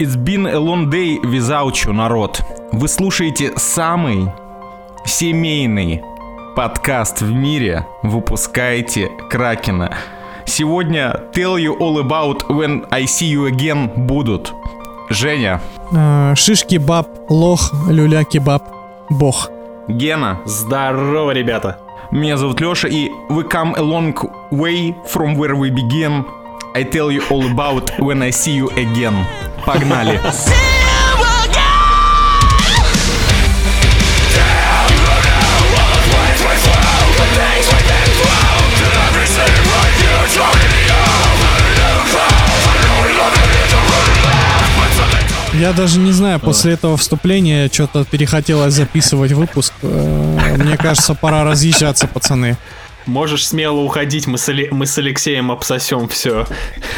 It's been a long day without you, народ. Вы слушаете самый семейный подкаст в мире. Выпускаете Кракена. Сегодня Tell You All About When I See You Again будут. Женя. Э, Шишки баб, лох, люля кебаб, бог. Гена. Здорово, ребята. Меня зовут Леша, и we come a long way from where we begin. I tell you all about when I see you again. Погнали. Я даже не знаю, после этого вступления что-то перехотелось записывать выпуск. Э, Мне кажется, пора разъезжаться, пацаны. Можешь смело уходить, мы с, Али- мы с Алексеем обсосем все.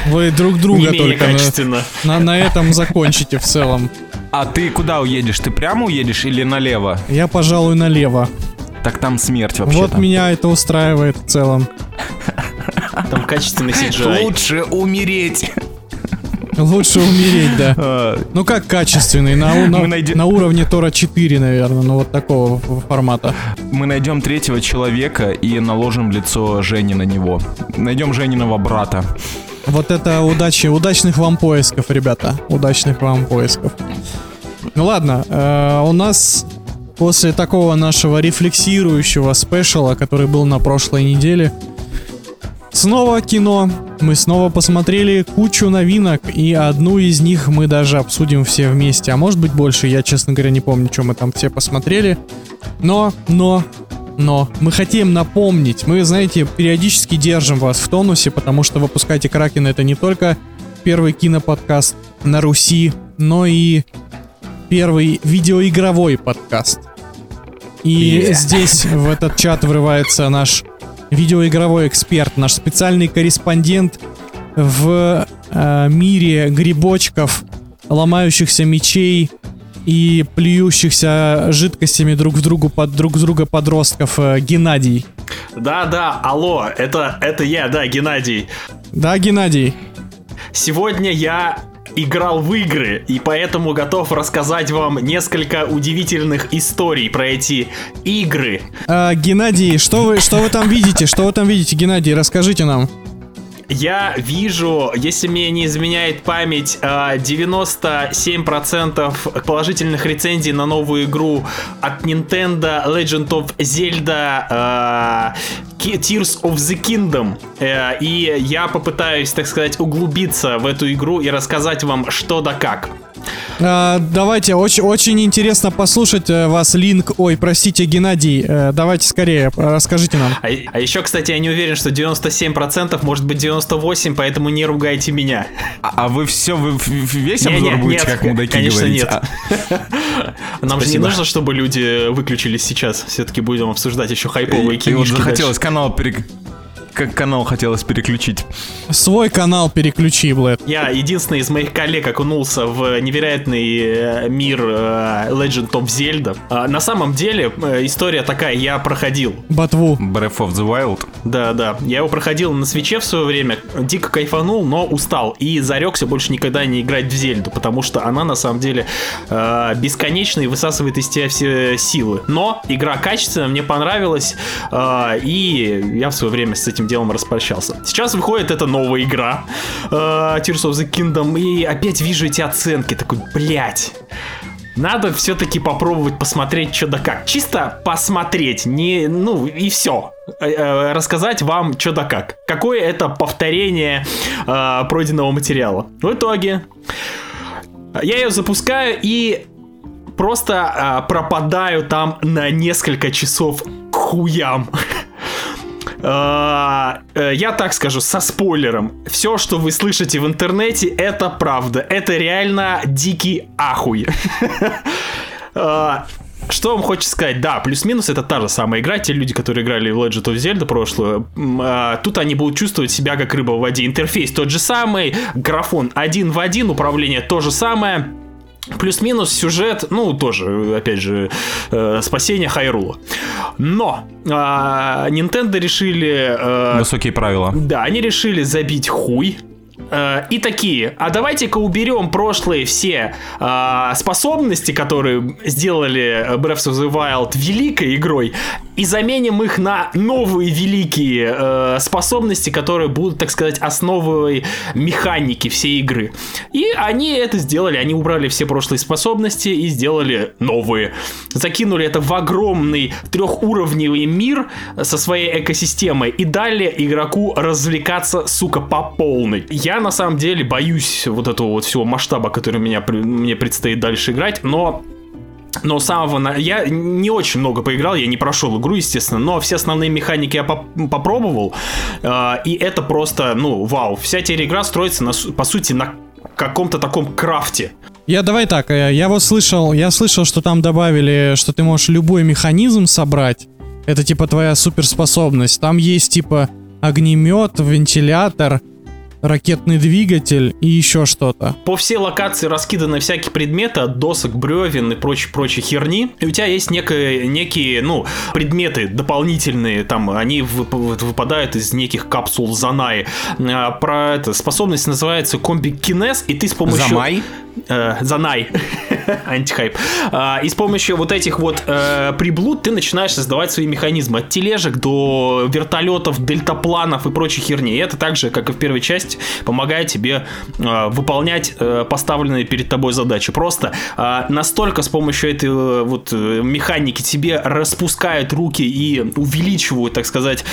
Вы друг друга Не только на- качественно. на, на этом закончите в целом. А ты куда уедешь? Ты прямо уедешь или налево? Я, пожалуй, налево. Так там смерть вообще. Вот меня это устраивает в целом. Там качественный CGI. Лучше умереть. Лучше умереть, да. А, Ну как качественный? На, на- найдем- на уровне Тора 4, наверное, ну вот такого формата. Мы найдем третьего человека и наложим лицо Жени на него. Найдем Жениного брата. Вот это удачи, удачных вам поисков, ребята. Удачных вам поисков. Ну ладно, э, у нас после такого нашего рефлексирующего спешала, который был на прошлой неделе, снова кино. Мы снова посмотрели кучу новинок, и одну из них мы даже обсудим все вместе. А может быть больше, я, честно говоря, не помню, что мы там все посмотрели. Но, но, но мы хотим напомнить, мы, знаете, периодически держим вас в тонусе, потому что выпускайте Кракен это не только первый киноподкаст на Руси, но и первый видеоигровой подкаст. И Yeah. здесь в этот чат врывается наш видеоигровой эксперт, наш специальный корреспондент в э, мире грибочков, ломающихся мечей и плюющихся жидкостями друг в другу под друг с друга подростков э, Геннадий. Да-да, алло, это, это я, да, Геннадий. Да, Геннадий? Сегодня я играл в игры, и поэтому готов рассказать вам несколько удивительных историй про эти игры. А, Геннадий, что вы, что вы там видите? Что вы там видите, Геннадий? Расскажите нам. Я вижу, если мне не изменяет память, э, 97% положительных рецензий на новую игру от Nintendo Legend of Zelda э, Tears of the Kingdom. Э, И я попытаюсь, так сказать, углубиться в эту игру и рассказать вам что да как. А, давайте, очень, очень интересно послушать э, вас, Линк. Ой, простите, Геннадий. э, давайте скорее, э, расскажите нам. А, а еще, кстати, я не уверен, что 97%, может быть 98%, поэтому не ругайте меня. А, а вы все, вы весь Не, обзор не, будете нет, как мудаки конечно, говорить? нет. А, Нам же не Спасибо. нужно, чтобы люди выключились сейчас. Все-таки будем обсуждать еще хайповые и вот кинишки. захотелось канал перек- Как канал хотелось переключить. Свой канал переключи, Блэд. Я единственный из моих коллег окунулся в невероятный э, мир э, Legend of Zelda. А, На самом деле, э, история такая, я проходил. Ботву. Breath of the Wild. Да, да. Я его проходил на свече в свое время, дико кайфанул, но устал. И зарекся больше никогда не играть в Зельду, потому что она на самом деле э, бесконечна и высасывает из тебя все силы. Но игра качественная, мне понравилась, и я в свое время с этим делом распрощался. Сейчас выходит эта новая игра, э, Tears of the Kingdom, и опять вижу эти оценки, такой, блять. Надо все-таки попробовать посмотреть, что да как. Чисто посмотреть, не, ну и все. Рассказать вам, что да как. Какое это повторение э, пройденного материала. В итоге я ее запускаю и просто э, пропадаю там на несколько часов к хуям. Э, э, Я так скажу, со спойлером. Все, что вы слышите в интернете, это правда. Это реально дикий ахуй. Э, Что вам хочется сказать? Да, плюс-минус это та же самая игра. Те люди, которые играли в Legend of Zelda прошлую, а, тут они будут чувствовать себя как рыба в воде. Интерфейс тот же самый, графон один в один, управление то же самое. Плюс-минус сюжет, ну, тоже, опять же, э, спасение Хайрула. Но а, Nintendo решили... э, Высокие правила. да, они решили забить хуй э, и такие, а давайте-ка уберем прошлые все э, способности, которые сделали Breath of the Wild великой игрой, и заменим их на новые великие э, способности, которые будут, так сказать, основой механики всей игры. И они это сделали, они убрали все прошлые способности и сделали новые. Закинули это в огромный трехуровневый мир со своей экосистемой и дали игроку развлекаться, сука, по полной. Я на самом деле боюсь вот этого вот всего масштаба, который меня, мне предстоит дальше играть, но но самого... На... Я не очень много поиграл, я не прошел игру, естественно, но все основные механики я поп попробовал, э, и это просто, ну, вау. Вся теперь игра строится, на, по сути, на каком-то таком крафте. Я давай так, э, я вот слышал, я слышал, что там добавили, что ты можешь любой механизм собрать. Это типа твоя суперспособность. Там есть типа огнемет, вентилятор, ракетный двигатель и еще что-то. По всей локации раскиданы всякие предметы от досок, бревен и прочей прочей херни. И у тебя есть некие, некие ну, предметы дополнительные, там, они выпадают из неких капсул Занай. А, про это способность называется комби кинез, и ты с помощью... Замай? Э, Занай. Антихайп. А, и с помощью вот этих вот э, приблуд ты начинаешь создавать свои механизмы. От тележек до вертолетов, дельтапланов и прочей херни. И это так же, как и в первой части, помогает тебе э, выполнять поставленные перед тобой задачи. Просто настолько с помощью этой вот механики тебе распускают руки и увеличивают, так сказать,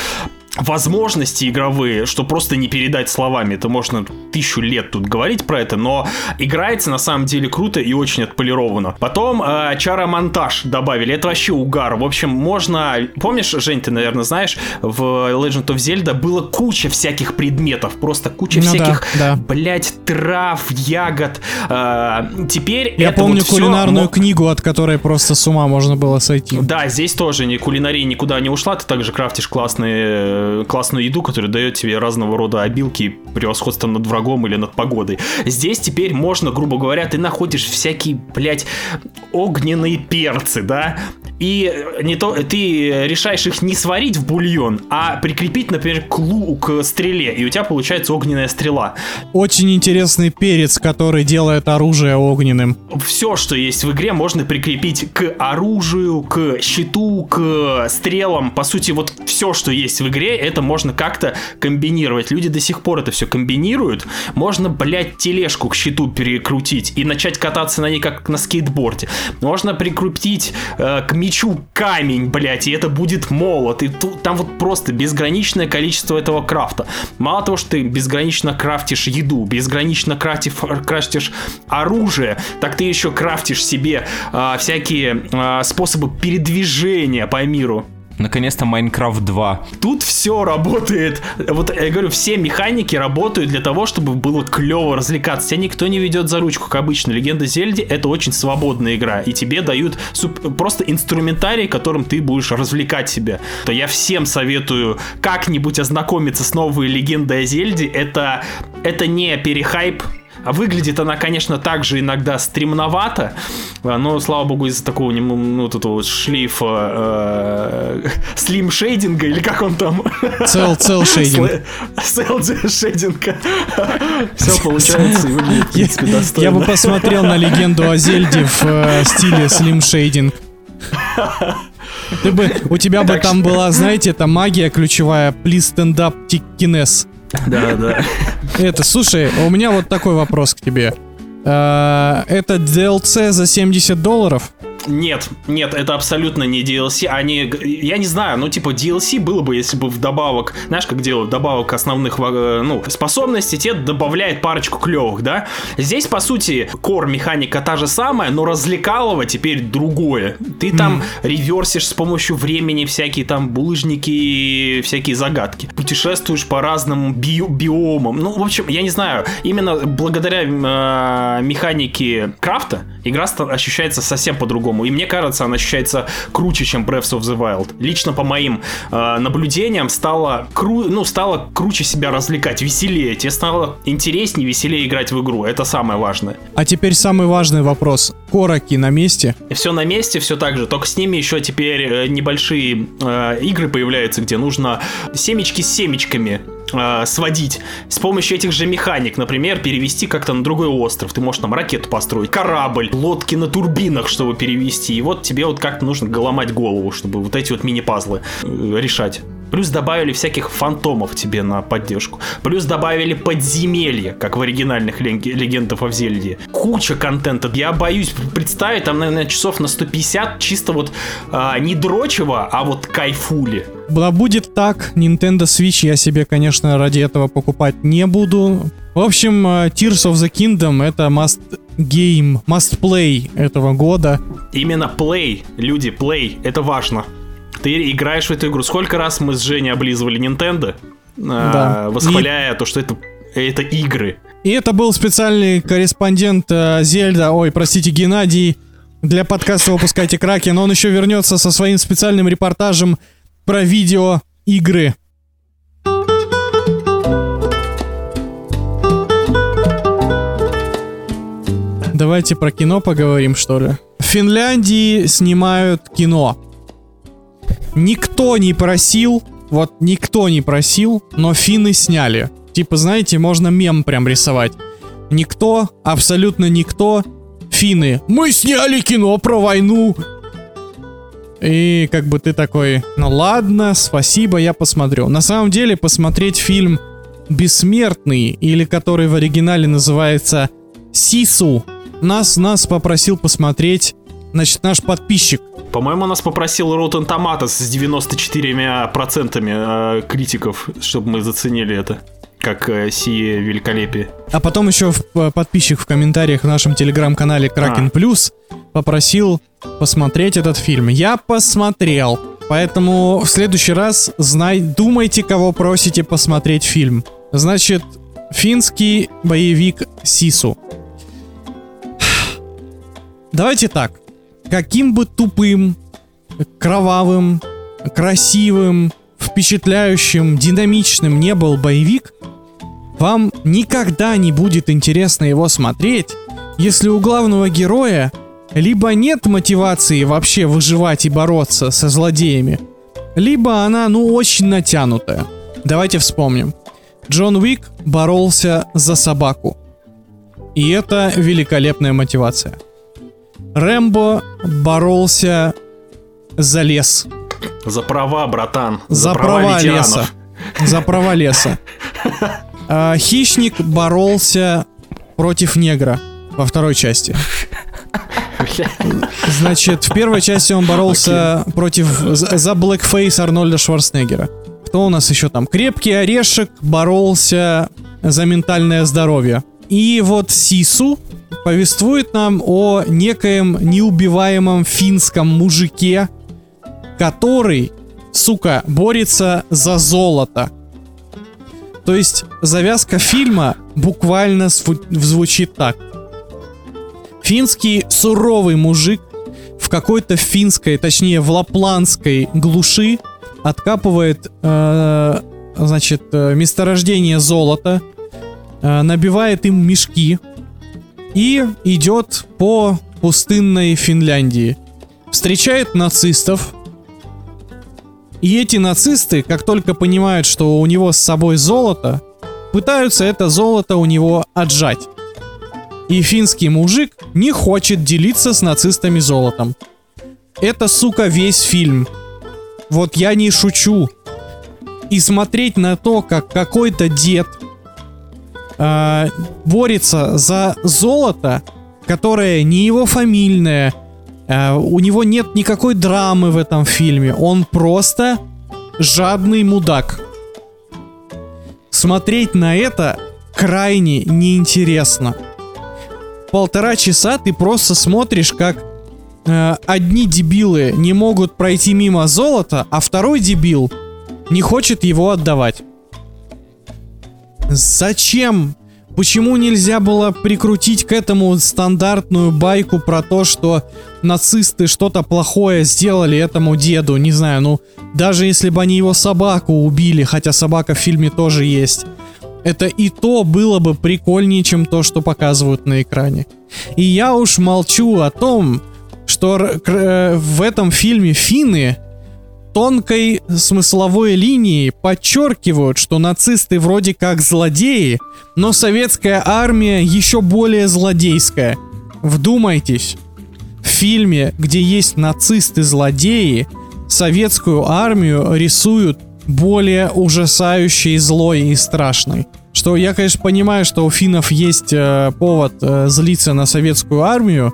возможности игровые, что просто не передать словами. Это можно тысячу лет тут говорить про это, но играется на самом деле круто и очень отполировано. Потом э, чара-монтаж добавили, это вообще угар. В общем, можно... Помнишь, Жень, ты, наверное, знаешь, в Legend of Zelda было куча всяких предметов, просто куча Ну всяких, да, да. блять, трав, ягод. Э, теперь Я это помню вот кулинарную мо- книгу, от которой просто с ума можно было сойти. да, здесь тоже не кулинария никуда не ушла, ты также крафтишь классные, классную еду, которая дает тебе разного рода обилки, превосходство над врагом или над погодой. Здесь теперь можно, грубо говоря, ты находишь всякие, блядь, огненные перцы, да, и не то ты решаешь их не сварить в бульон, а прикрепить, например, к, лу- к стреле, и у тебя получается огненная стрела. Очень интересный перец, который делает оружие огненным. все, что есть в игре, можно прикрепить к оружию, к щиту, к стрелам. По сути, вот все, что есть в игре, это можно как-то комбинировать. Люди до сих пор это все комбинируют. Можно, блядь, тележку к щиту перекрутить и начать кататься на ней, как на скейтборде. Можно прикрутить э, к мечу камень, блядь, и это будет молот. И тут, там вот просто безграничное количество этого крафта. Мало того, что ты безгранично крафтишь еду, безгранично крафтишь, крафтишь оружие, так ты еще крафтишь себе а, всякие а, способы передвижения по миру. Наконец-то Майнкрафт 2. Тут все работает. Вот я говорю, все механики работают для того, чтобы было клево развлекаться. Тебя никто не ведет за ручку, как обычно. Легенда Зельди это очень свободная игра. И тебе дают суп- просто инструментарий, которым ты будешь развлекать себя. То я всем советую как-нибудь ознакомиться с новой легендой о Зельде. Это, это не перехайп, а выглядит она, конечно, также иногда стремновато, а, но, слава богу, из-за такого ну, вот этого вот шлейфа э, слим шейдинга, или как он там? Цел, цел шейдинг. Сел шейдинга. Все получается и выглядит, в принципе, Я достойно. бы посмотрел на легенду о Зельде в э, стиле Shading. Ты бы, у тебя бы там была, знаете, это магия ключевая, please stand up, кинес. Да, да. Это, слушай, у меня вот такой вопрос к тебе. Э, Это DLC за 70 долларов? Нет, нет, это абсолютно не DLC. Они, я не знаю, ну типа DLC было бы, если бы вдобавок, знаешь, как делают, добавок основных, э, ну, способностей, тебе добавляет парочку клевых, да? Здесь, по сути, кор механика та же самая, но развлекалово теперь другое. Ты там реверсишь с помощью времени всякие там булыжники, всякие загадки. Путешествуешь по разным био- биомам. Ну, в общем, я не знаю, именно благодаря э, механике крафта игра ощущается совсем по-другому. И мне кажется, она ощущается круче, чем Breath of the Wild. Лично по моим э, наблюдениям стало, кру- ну, стало круче себя развлекать, веселее. Тебе стало интереснее, веселее играть в игру. Это самое важное. А теперь самый важный вопрос. Короки на месте? Все на месте, все так же. Только с ними еще теперь э, небольшие э, игры появляются, где нужно семечки с семечками э, сводить с помощью этих же механик, например, перевести как-то на другой остров. Ты можешь там ракету построить, корабль, лодки на турбинах, чтобы перевести. И вот тебе вот как-то нужно ломать голову, чтобы вот эти вот мини-пазлы э, решать. Плюс добавили всяких фантомов тебе на поддержку. Плюс добавили подземелья, как в оригинальных легендах о Зельде. Куча контента. Я боюсь представить, там, наверное, часов на 150 чисто вот а, не дрочево, а вот кайфули. Да будет так. Nintendo Switch я себе, конечно, ради этого покупать не буду. В общем, а, Tears of the Kingdom это must game, must play этого года. Именно play, люди, play, это важно. Ты играешь в эту игру. Сколько раз мы с Женей облизывали Nintendo, а, да. восхваляя и... то, что это, это игры. И это был специальный корреспондент э, Зельда, ой, простите, Геннадий, для подкаста «Выпускайте Кракен». Он еще вернется со своим специальным репортажем про видеоигры. Давайте про кино поговорим, что ли. В Финляндии снимают кино. Никто не просил, вот никто не просил, но финны сняли. Типа, знаете, можно мем прям рисовать. Никто, абсолютно никто, финны. Мы сняли кино про войну. И как бы ты такой, ну ладно, спасибо, я посмотрю. На самом деле посмотреть фильм «Бессмертный», или который в оригинале называется «Сису», нас, нас попросил посмотреть, значит, наш подписчик по-моему, нас попросил Rotten Tomatoes с 94% э, критиков, чтобы мы заценили это как э, сие великолепие. А потом еще в, э, подписчик в комментариях в нашем телеграм-канале Кракен а. Плюс попросил посмотреть этот фильм. Я посмотрел. Поэтому в следующий раз знай, думайте, кого просите посмотреть фильм. Значит, финский боевик Сису. Давайте так каким бы тупым, кровавым, красивым, впечатляющим, динамичным не был боевик, вам никогда не будет интересно его смотреть, если у главного героя либо нет мотивации вообще выживать и бороться со злодеями, либо она, ну, очень натянутая. Давайте вспомним. Джон Уик боролся за собаку. И это великолепная мотивация. Рэмбо боролся за лес. За права, братан. За, за права, права леса. За права леса. А, хищник боролся против негра во второй части. Значит, в первой части он боролся okay. против за Blackface Арнольда Шварценеггера. Кто у нас еще там? Крепкий орешек боролся за ментальное здоровье. И вот Сису повествует нам о некоем неубиваемом финском мужике, который, сука, борется за золото. То есть завязка фильма буквально звучит так. Финский суровый мужик в какой-то финской, точнее в лапландской глуши откапывает, э, значит, э, месторождение золота, набивает им мешки, и идет по пустынной Финляндии. Встречает нацистов. И эти нацисты, как только понимают, что у него с собой золото, пытаются это золото у него отжать. И финский мужик не хочет делиться с нацистами золотом. Это, сука, весь фильм. Вот я не шучу. И смотреть на то, как какой-то дед э, борется за золото, которое не его фамильное. Э, у него нет никакой драмы в этом фильме. Он просто жадный мудак. Смотреть на это крайне неинтересно. Полтора часа ты просто смотришь, как э, одни дебилы не могут пройти мимо золота, а второй дебил не хочет его отдавать. Зачем? Почему нельзя было прикрутить к этому стандартную байку про то, что нацисты что-то плохое сделали этому деду? Не знаю, ну, даже если бы они его собаку убили, хотя собака в фильме тоже есть. Это и то было бы прикольнее, чем то, что показывают на экране. И я уж молчу о том, что э, в этом фильме финны тонкой смысловой линией подчеркивают, что нацисты вроде как злодеи, но советская армия еще более злодейская. Вдумайтесь. В фильме, где есть нацисты-злодеи, советскую армию рисуют более ужасающей, злой и страшной. Что я, конечно, понимаю, что у финнов есть э, повод э, злиться на советскую армию,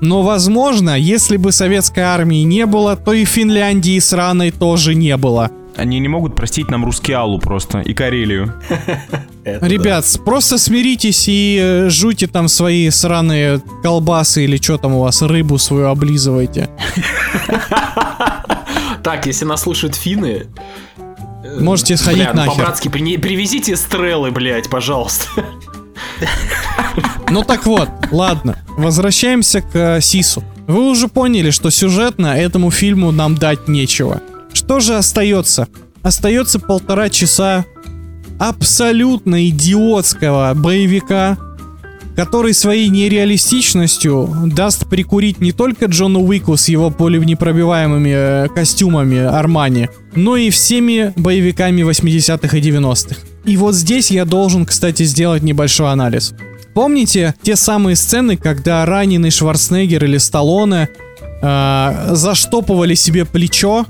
но, возможно, если бы советской армии не было, то и Финляндии сраной тоже не было. Они не могут простить нам русский Аллу просто и Карелию. Ребят, просто смиритесь и э, жуйте там свои сраные колбасы или что там у вас, рыбу свою облизывайте. Так, если нас слушают финны... э, Можете сходить бля, ну, нахер. по-братски, при- привезите стрелы, блядь, пожалуйста. Ну так вот, ладно, возвращаемся к э, Сису. Вы уже поняли, что сюжетно этому фильму нам дать нечего. Что же остается? Остается полтора часа абсолютно идиотского боевика, который своей нереалистичностью даст прикурить не только Джону Уику с его пуленепробиваемыми э, костюмами Армани, но и всеми боевиками 80-х и 90-х. И вот здесь я должен, кстати, сделать небольшой анализ. Помните те самые сцены, когда раненый Шварценеггер или Сталлоне э, заштопывали себе плечо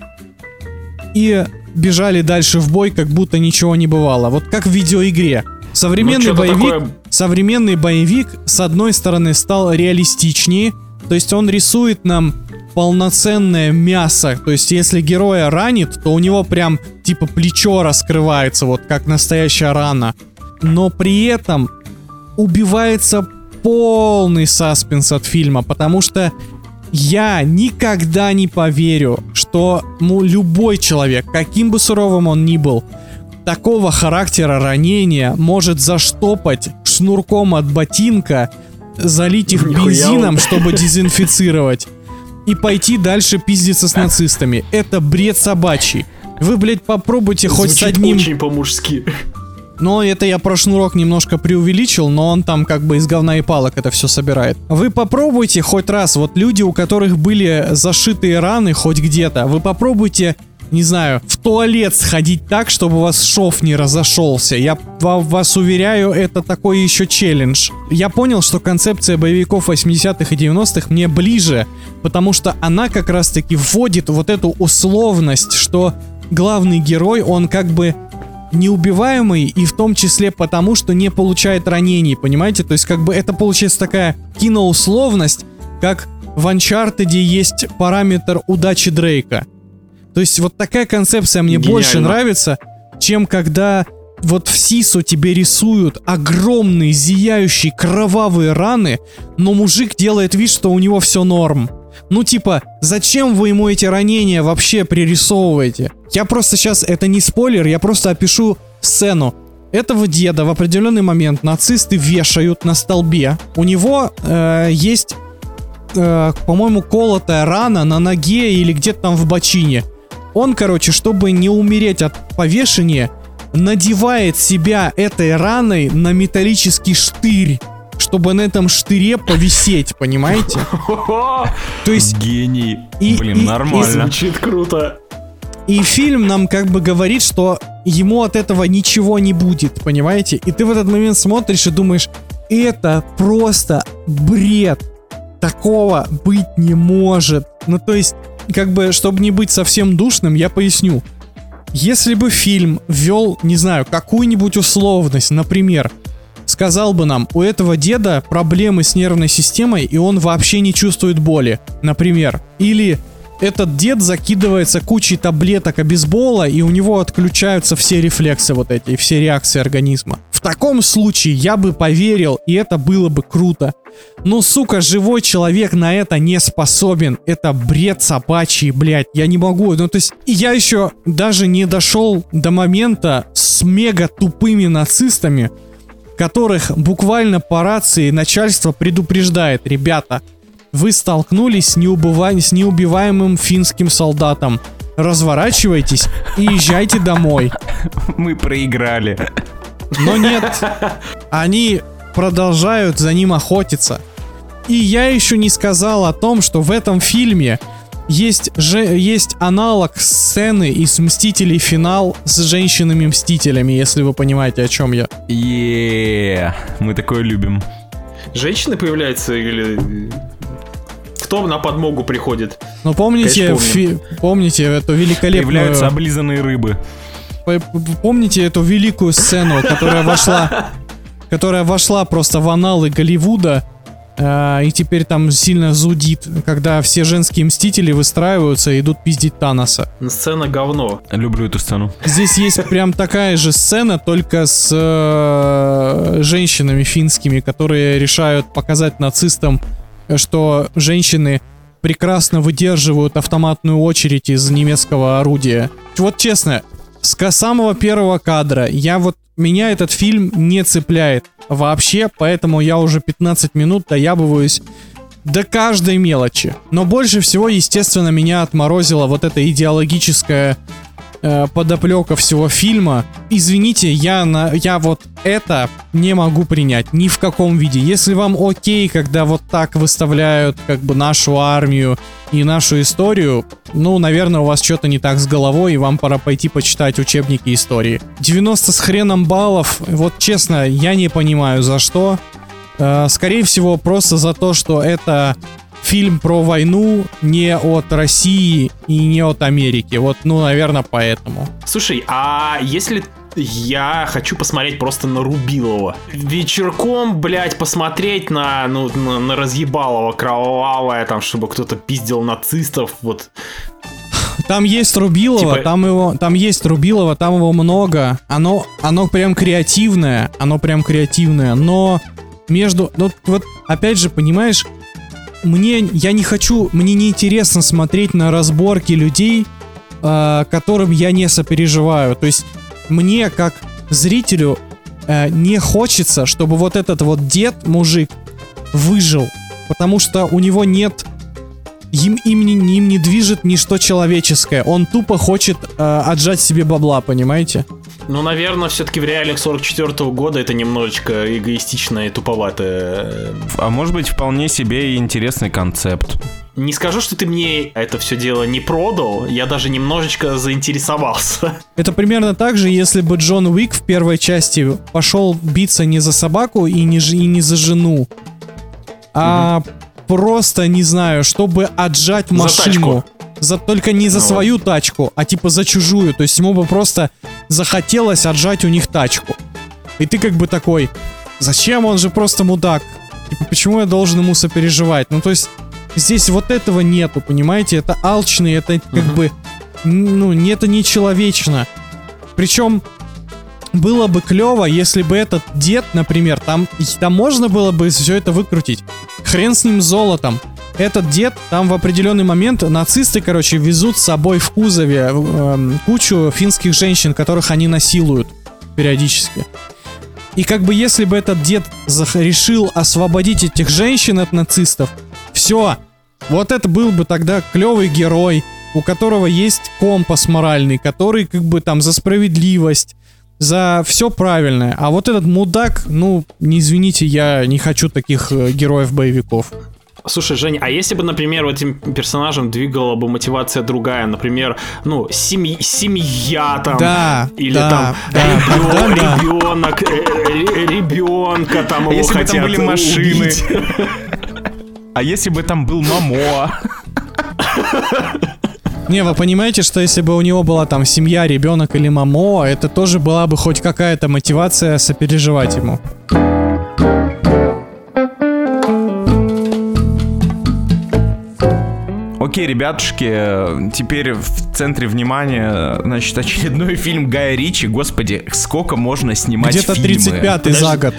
и бежали дальше в бой, как будто ничего не бывало. Вот как в видеоигре. Современный Ну, боевик, такое- современный боевик с одной стороны стал реалистичнее, то есть он рисует нам полноценное мясо. То есть если героя ранит, то у него прям типа плечо раскрывается, вот как настоящая рана. Но при этом убивается полный саспенс от фильма, потому что я никогда не поверю, что ну, любой человек, каким бы суровым он ни был, такого характера ранения может заштопать шнурком от ботинка, залить их Нихуя бензином, он. чтобы дезинфицировать, и пойти дальше пиздиться с нацистами. Это бред собачий. Вы, блядь, попробуйте хоть с Звучит одним... очень по-мужски. Но это я про шнурок немножко преувеличил, но он там как бы из говна и палок это все собирает. Вы попробуйте хоть раз, вот люди, у которых были зашитые раны хоть где-то, вы попробуйте, не знаю, в туалет сходить так, чтобы у вас шов не разошелся. Я ва- вас уверяю, это такой еще челлендж. Я понял, что концепция боевиков 80-х и 90-х мне ближе, потому что она как раз-таки вводит вот эту условность, что главный герой, он как бы неубиваемый и в том числе потому, что не получает ранений, понимаете? То есть как бы это получается такая киноусловность, как в Uncharted есть параметр удачи Дрейка. То есть вот такая концепция мне Гениально. больше нравится, чем когда вот в Сису тебе рисуют огромные зияющие кровавые раны, но мужик делает вид, что у него все норм. Ну типа, зачем вы ему эти ранения вообще пририсовываете? Я просто сейчас, это не спойлер, я просто опишу сцену. Этого деда в определенный момент нацисты вешают на столбе. У него э, есть, э, по-моему, колотая рана на ноге или где-то там в бочине. Он, короче, чтобы не умереть от повешения, надевает себя этой раной на металлический штырь, чтобы на этом штыре повисеть, понимаете? То есть Гений. И- Блин, и- и нормально. Звучит круто. И фильм нам как бы говорит, что ему от этого ничего не будет, понимаете? И ты в этот момент смотришь и думаешь, это просто бред. Такого быть не может. Ну то есть, как бы, чтобы не быть совсем душным, я поясню. Если бы фильм ввел, не знаю, какую-нибудь условность, например, сказал бы нам, у этого деда проблемы с нервной системой, и он вообще не чувствует боли, например. Или этот дед закидывается кучей таблеток обезбола, и у него отключаются все рефлексы вот эти, все реакции организма. В таком случае я бы поверил, и это было бы круто. Но, сука, живой человек на это не способен. Это бред собачий, блядь. Я не могу. Ну, то есть, я еще даже не дошел до момента с мега тупыми нацистами, которых буквально по рации начальство предупреждает, ребята, вы столкнулись с, неубыва- с неубиваемым финским солдатом. Разворачивайтесь и езжайте домой. Мы проиграли. Но нет, они продолжают за ним охотиться. И я еще не сказал о том, что в этом фильме есть, же, есть аналог сцены из «Мстителей. Финал» с женщинами-мстителями, если вы понимаете, о чем я. е мы такое любим. Женщины появляются или... Кто на подмогу приходит? Ну помните, Конечно, фи- помните эту великолепную... Появляются облизанные рыбы. Помните эту великую сцену, которая вошла, которая вошла просто в аналы Голливуда, а, и теперь там сильно зудит, когда все женские мстители выстраиваются и идут пиздить Таноса. Сцена говно. Люблю эту сцену. Здесь есть прям такая же сцена, только с э, женщинами финскими, которые решают показать нацистам, что женщины прекрасно выдерживают автоматную очередь из немецкого орудия. Вот честно, с самого первого кадра я вот меня этот фильм не цепляет вообще, поэтому я уже 15 минут доябываюсь до каждой мелочи. Но больше всего, естественно, меня отморозила вот эта идеологическая э, подоплека всего фильма. Извините, я, на, я вот это не могу принять ни в каком виде. Если вам окей, когда вот так выставляют как бы нашу армию и нашу историю, ну, наверное, у вас что-то не так с головой, и вам пора пойти почитать учебники истории. 90 с хреном баллов, вот честно, я не понимаю за что. Э, Скорее всего, просто за то, что это фильм про войну не от России и не от Америки. Вот, ну, наверное, поэтому. Слушай, а если я хочу посмотреть просто на Рубилова. Вечерком, блядь, посмотреть на, ну, на, на разъебалово кровавое, там, чтобы кто-то пиздил нацистов, вот. Там есть Рубилова, Типа- там его, там есть Рубилова, там его много. Оно, оно прям креативное, оно прям креативное, но между, ну вот опять же, понимаешь, мне, я не хочу, мне не интересно смотреть на разборки людей, э, которым я не сопереживаю. То есть мне как зрителю э, не хочется, чтобы вот этот вот дед мужик выжил, потому что у него нет им, им, не, им не движет ничто человеческое. Он тупо хочет э, отжать себе бабла, понимаете? Ну, наверное, все-таки в реалиях 44 года это немножечко эгоистично и туповато. А может быть, вполне себе и интересный концепт. Не скажу, что ты мне это все дело не продал, я даже немножечко заинтересовался. Это примерно так же, если бы Джон Уик в первой части пошел биться не за собаку и не, и не за жену, а просто, не знаю, чтобы отжать За машину. тачку. За, только не за Ну свою тачку, а типа за чужую. То есть ему бы просто захотелось отжать у них тачку. И ты как бы такой, зачем он же просто мудак? Типа, почему я должен ему сопереживать? Ну, то есть, здесь вот этого нету, понимаете? Это алчный, это как Мгм. бы, ну, не- это нечеловечно. Причем, было бы клево, если бы этот дед, например, там, там можно было бы все это выкрутить. Хрен с ним золотом. Этот дед, там в определенный момент нацисты, короче, везут с собой в кузове эм, кучу финских женщин, которых они насилуют периодически. И как бы если бы этот дед решил освободить этих женщин от нацистов, все, вот это был бы тогда клевый герой, у которого есть компас моральный, который как бы там за справедливость, за все правильное. А вот этот мудак, ну, не извините, я не хочу таких э, героев-боевиков. Слушай, Жень, а если бы, например, этим персонажем двигала бы мотивация другая, например, ну, семь- семья там, Да, или да, там да, ребё- да, ребенок, э, ребенка там А его если бы там хотят были машины? убить. А если бы там был Мамо? Не, вы понимаете, что если бы у него была там семья, ребенок или мамо, это тоже была бы хоть какая-то мотивация сопереживать ему. Окей, ребятушки, теперь в центре внимания, значит, очередной фильм Гая Ричи. Господи, сколько можно снимать Где-то фильмы? 35-й за год.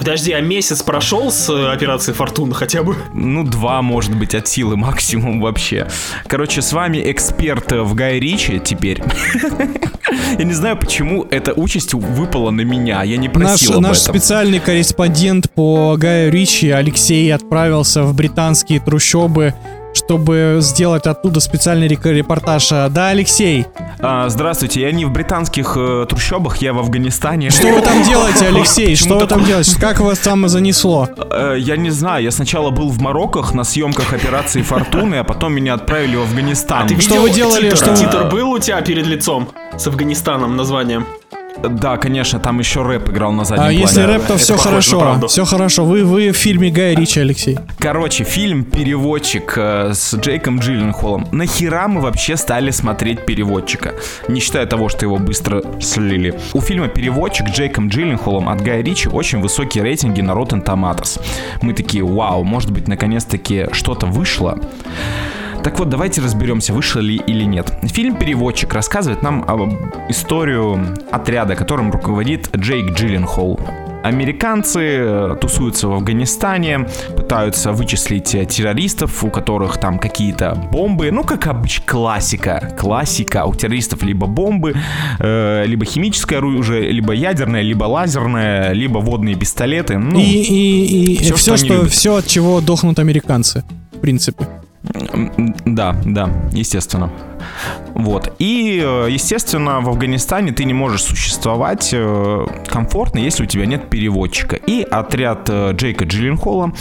Подожди, а месяц прошел с э, операции Фортуна хотя бы? Ну, два, может быть, от силы максимум вообще. Короче, с вами эксперт в Гай Ричи теперь. Я не знаю, почему эта участь выпала на меня. Я не Наш, просил об наш этом. специальный корреспондент по Гаю Ричи Алексей отправился в британские трущобы, чтобы сделать оттуда специальный репортаж. А, Да, Алексей, А, здравствуйте, я не в британских э, трущобах, я в Афганистане. что вы там делаете, Алексей? Что вы там делаете? Как вас там занесло? Э, Я не знаю, я сначала был в Марокках на съемках операции Фортуны, а потом меня отправили в Афганистан. А ты Что вы делали, Титр? что Титр был у тебя перед лицом с Афганистаном названием? Да, конечно, там еще рэп играл на заднем А плане. если рэп, то это все хорошо. Все хорошо. Вы, вы в фильме Гая Ричи, Алексей. Короче, фильм «Переводчик» э, с Джейком Джилленхолом. Нахера мы вообще стали смотреть «Переводчика»? Не считая того, что его быстро слили. У фильма «Переводчик» с Джейком Джилленхолом от Гая Ричи очень высокие рейтинги на Rotten Tomatoes. Мы такие, вау, может быть, наконец-таки что-то вышло? Так вот, давайте разберемся, вышло ли или нет. Фильм «Переводчик» рассказывает нам об историю отряда, которым руководит Джейк Джилленхол. Американцы э, тусуются в Афганистане, пытаются вычислить э, террористов, у которых там какие-то бомбы. Ну, как обычно, классика. Классика. У террористов либо бомбы, э, либо химическое оружие, либо ядерное, либо лазерное, либо водные пистолеты. Ну, и и, и все, что они что, любят. все, от чего дохнут американцы, в принципе. Да, да, естественно. Вот. И, э, естественно, в Афганистане ты не можешь существовать э, комфортно, если у тебя нет переводчика. И отряд э, Джейка Джилленхола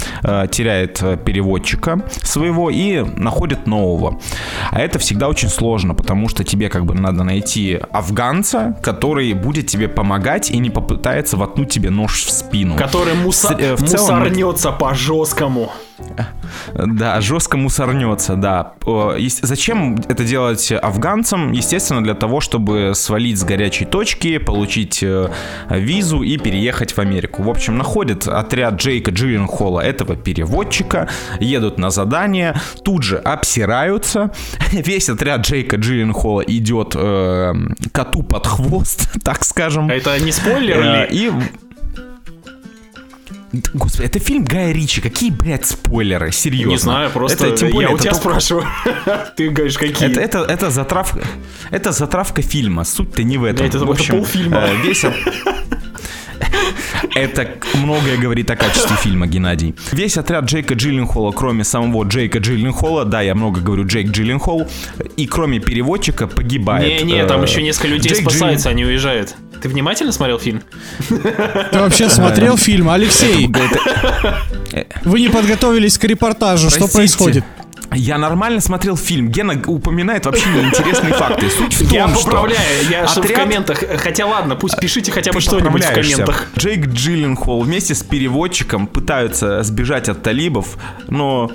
теряет переводчика своего и находит нового. А это всегда очень сложно, потому что тебе как бы надо найти афганца, который будет тебе помогать и не попытается воткнуть тебе нож в спину. Который муса... Э, в целом- мусорнется по-жесткому. Да, жестко мусорнется, да. Зачем это делать афганцам? Естественно, для того, чтобы свалить с горячей точки, получить э, визу и переехать в Америку. В общем, находит отряд Джейка Джилленхола, этого переводчика, едут на задание, тут же обсираются. Весь отряд Джейка Джилленхола идет э, коту под хвост, так скажем. А это не спойлер Э, ли? И... Господи, это фильм Гая Ричи. Какие, блядь, спойлеры? Серьезно. Не знаю, просто Это, тем более, я у это тебя только- спрашиваю. Ты говоришь, какие? Это, это, это затравка, это затравка фильма. Суть-то не в этом. Это- В это общем, полфильма. э, весь Это многое говорит о качестве фильма, Геннадий. Весь отряд Джейка Джилленхола, кроме самого Джейка Джилленхола, да, я много говорю Джейк Джилленхол, и кроме переводчика погибает. Не-не, там Э, еще несколько людей Джейк спасаются, они уезжают. Ты внимательно смотрел фильм? Ты вообще смотрел фильм? Алексей, вы не подготовились к репортажу. Что происходит? Я нормально смотрел фильм. Гена упоминает вообще неинтересные факты. Суть в том, Я что поправляю, я что в отряд- комментах. Хотя ладно, пусть пишите хотя бы что-нибудь в комментах. Джейк Джилленхол вместе с переводчиком пытаются сбежать от талибов, но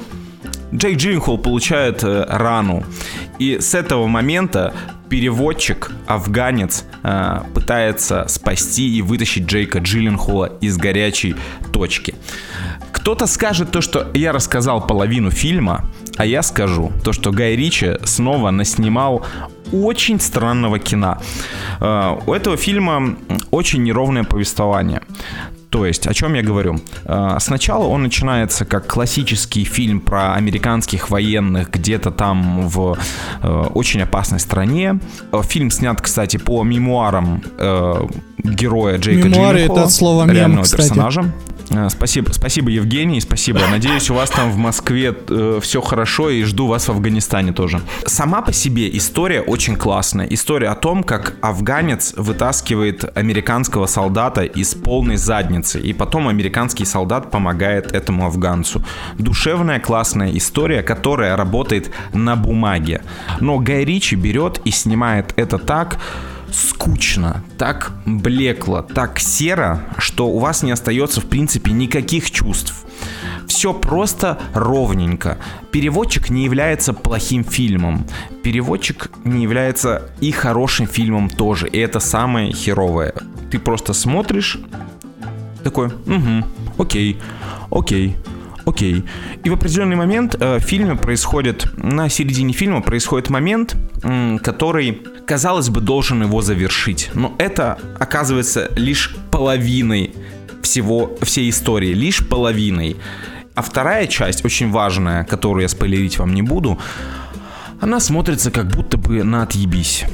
Джейк Джилленхол получает э, рану. И с этого момента переводчик, афганец, э, пытается спасти и вытащить Джейка Джилленхола из горячей точки. Кто-то скажет то, что я рассказал половину фильма, а я скажу то, что Гай Ричи снова наснимал очень странного кино. Э, У этого фильма очень неровное повествование. То есть, о чем я говорю? Э, Сначала он начинается как классический фильм про американских военных где-то там в э, очень опасной стране. Фильм снят, кстати, по мемуарам героя Джейка Мемуары Джилленхола, это от слова мем, реального кстати. персонажа. Э, Спасибо, спасибо, Евгений, спасибо. Надеюсь, у вас там в Москве все хорошо и жду вас в Афганистане тоже. Сама по себе история очень классная. История о том, как афганец вытаскивает американского солдата из полной задницы, и потом американский солдат помогает этому афганцу. Душевная, классная история, которая работает на бумаге. Но Гай Ричи берет и снимает это так, скучно, так блекло, так серо, что у вас не остается в принципе никаких чувств. Все просто ровненько. Переводчик не является плохим фильмом. Переводчик не является и хорошим фильмом тоже. И это самое херовое. Ты просто смотришь, такой, угу, окей, окей, окей. И в определенный момент э, в фильме происходит, на середине фильма происходит момент, который, казалось бы, должен его завершить. Но это оказывается лишь половиной всего, всей истории, лишь половиной. А вторая часть, очень важная, которую я спойлерить вам не буду, она смотрится как будто бы на отъебись.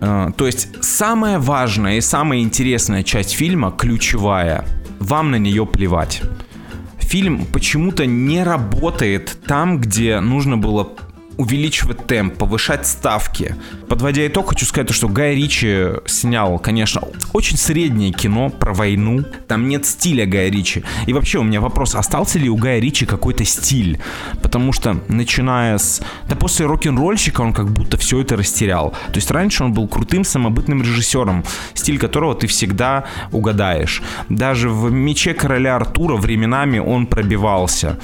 Э, То есть самая важная и самая интересная часть фильма, ключевая, вам на нее плевать. фильм почему-то не работает там, где нужно было увеличивать темп, повышать ставки. Подводя итог, хочу сказать, что Гай Ричи снял, конечно, очень среднее кино про войну. Там нет стиля Гая Ричи. И вообще у меня вопрос, остался ли у Гая Ричи какой-то стиль? Потому что, начиная с... Да после рок-н-ролльщика он как будто все это растерял. То есть раньше он был крутым самобытным режиссером, стиль которого ты всегда угадаешь. Даже в «Мече короля Артура» временами он пробивался.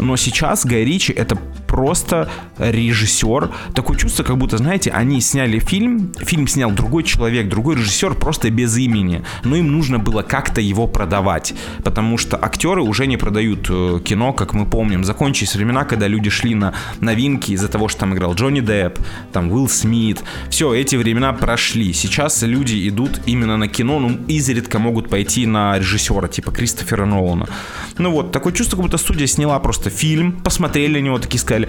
Но сейчас Гай Ричи это просто режиссер. Такое чувство, как будто, знаете, они сняли фильм, фильм снял другой человек, другой режиссер, просто без имени. Но им нужно было как-то его продавать, потому что актеры уже не продают э, кино, как мы помним. Закончились времена, когда люди шли на новинки из-за того, что там играл Джонни Депп, там Уилл Смит. Все, эти времена прошли. Сейчас люди идут именно на кино, ну, изредка могут пойти на режиссера, типа Кристофера Нолана. Ну вот, такое чувство, как будто студия сняла просто фильм, посмотрели на него, такие сказали,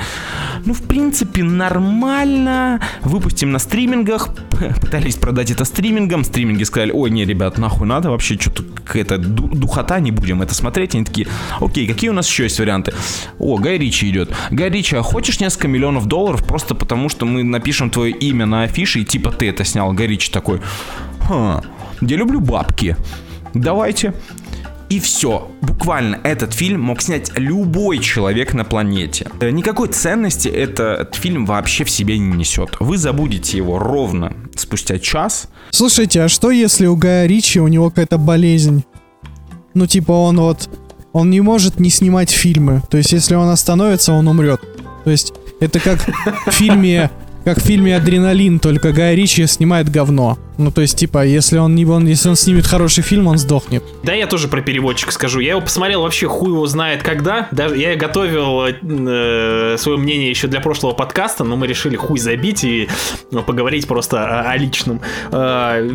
ну, в принципе, нормально, выпустим на стримингах, пытались продать это стримингом, стриминги сказали, ой, не, ребят, нахуй надо, вообще что-то какая-то духота, не будем это смотреть, они такие, окей, какие у нас еще есть варианты? О, Гай Ричи идет. Гай Ричи, а хочешь несколько миллионов долларов просто потому, что мы напишем твое имя на афише, и типа ты это снял, Гай Ричи такой, ха, я люблю бабки. Давайте. И все. Буквально этот фильм мог снять любой человек на планете. Э, никакой ценности этот фильм вообще в себе не несет. Вы забудете его ровно спустя час. Слушайте, а что если у Гая Ричи у него какая-то болезнь? Ну, типа он вот... Он не может не снимать фильмы. То есть, если он остановится, он умрет. То есть, это как в фильме как в фильме «Адреналин», только Гай Ричи снимает говно. Ну, то есть, типа, если он, не, он, если он снимет хороший фильм, он сдохнет. Да, я тоже про переводчика скажу. Я его посмотрел вообще хуй его знает когда. Даже я готовил э, свое мнение еще для прошлого подкаста, но мы решили хуй забить и ну, поговорить просто о, о личном. Э,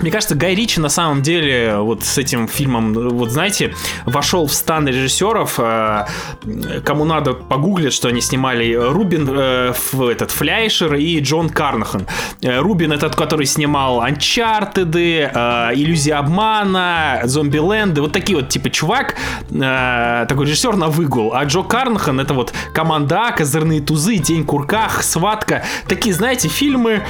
мне кажется, Гай Ричи на самом деле вот с этим фильмом, вот знаете, вошел в стан режиссеров, э, кому надо погуглить, что они снимали Рубин, э, этот Фляйшер и Джон Карнахан. Э, Рубин этот, который снимал Uncharted, Иллюзия обмана, Зомбиленды, вот такие вот типа чувак, такой режиссер на выгул. А Джо Карнахан это вот Команда А, Козырные тузы, День курках, Сватка. Такие, знаете, фильмы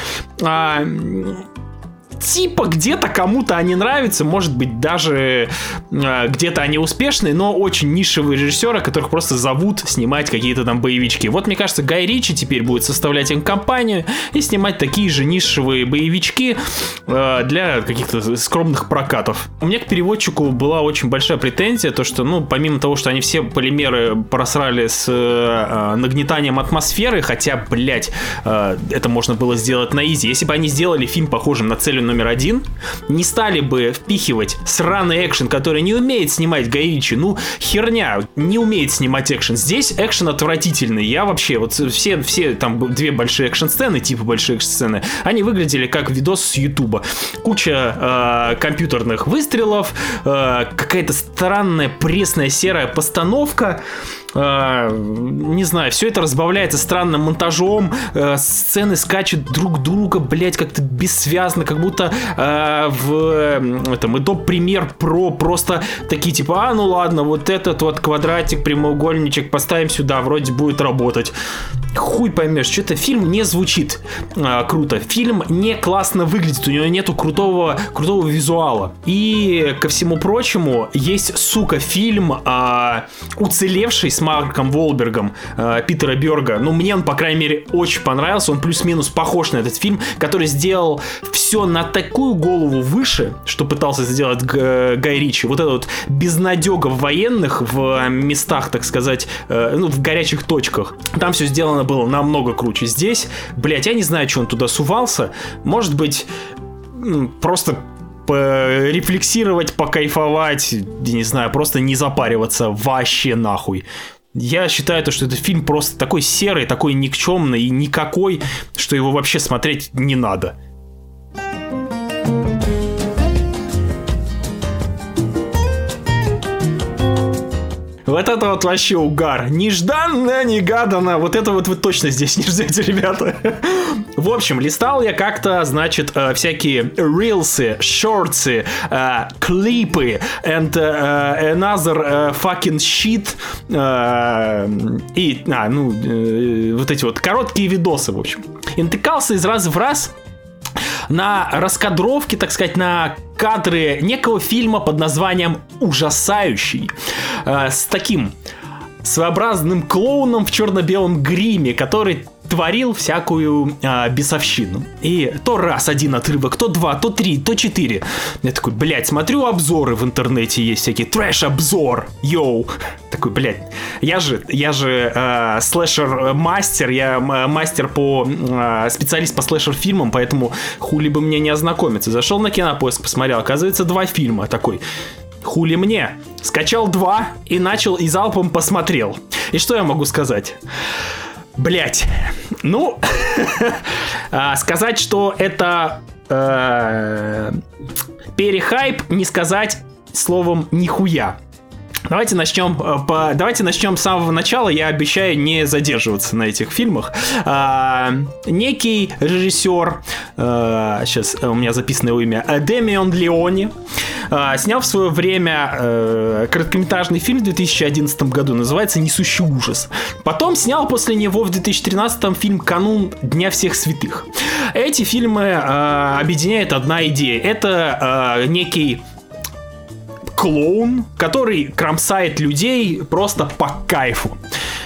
типа где-то кому-то они нравятся, может быть даже э, где-то они успешные, но очень нишевые режиссеры, которых просто зовут снимать какие-то там боевички. Вот мне кажется, Гай Ричи теперь будет составлять им компанию и снимать такие же нишевые боевички э, для каких-то скромных прокатов. У меня к переводчику была очень большая претензия, то что, ну, помимо того, что они все полимеры просрали с э, нагнетанием атмосферы, хотя, блядь, э, это можно было сделать на изи. Если бы они сделали фильм похожим на целью номер один, не стали бы впихивать сраный экшен, который не умеет снимать Гайричи. Ну, херня, не умеет снимать экшен. Здесь экшен отвратительный. Я вообще, вот все, все там две большие экшен-сцены, типа большие экшен-сцены, они выглядели как видос с Ютуба. Куча э, компьютерных выстрелов, э, какая-то странная пресная серая постановка. Э, не знаю, все это разбавляется странным монтажом, э, сцены скачут друг друга, блять, как-то бессвязно, как будто э, в этом Adobe Premiere Pro просто такие типа, а ну ладно, вот этот вот квадратик, прямоугольничек поставим сюда, вроде будет работать. Хуй поймешь, что-то фильм не звучит э, круто, фильм не классно выглядит, у него нету крутого, крутого визуала. И ко всему прочему, есть, сука, фильм э, уцелевший с Марком Волбергом э, Питера Берга. Ну, мне он, по крайней мере, очень понравился. Он плюс-минус похож на этот фильм, который сделал все на такую голову выше, что пытался сделать Г- Гай Ричи. Вот это вот безнадега в военных, в местах, так сказать, э, ну, в горячих точках. Там все сделано было намного круче. Здесь, блять, я не знаю, что он туда сувался. Может быть, просто порефлексировать, покайфовать, не знаю, просто не запариваться вообще нахуй. Я считаю, то, что этот фильм просто такой серый, такой никчемный и никакой, что его вообще смотреть не надо. Вот это вот вообще угар. Нежданно, негаданно. Вот это вот вы точно здесь не ждете, ребята. В общем, листал я как-то, значит, э, всякие рилсы, шорты, э, клипы and uh, another fucking shit и, а, ну, вот эти вот короткие видосы, в общем. И из раза в раз на раскадровки, так сказать, на кадры некого фильма под названием «Ужасающий». Э, с таким своеобразным клоуном в черно-белом гриме, который творил всякую а, бесовщину. И то раз один отрывок, то два, то три, то четыре. Я такой, блядь, смотрю обзоры в интернете, есть всякие трэш-обзор, йоу. Такой, блядь, я же, я же э, слэшер-мастер, я мастер по, э, специалист по слэшер-фильмам, поэтому хули бы мне не ознакомиться. Зашел на кинопоиск, посмотрел, оказывается, два фильма. Такой, хули мне. Скачал два и начал и залпом посмотрел. И что я могу сказать? Блять. Ну, а, сказать, что это э, перехайп, не сказать словом нихуя. Давайте начнем, э, по, давайте начнем с самого начала. Я обещаю не задерживаться на этих фильмах. А, некий режиссер, а, сейчас у меня записано его имя, Демион Леони, а, снял в свое время а, короткометражный фильм в 2011 году, называется «Несущий ужас». Потом снял после него в 2013 фильм «Канун Дня всех святых». Эти фильмы а, объединяет одна идея. Это а, некий клоун, который кромсает людей просто по кайфу.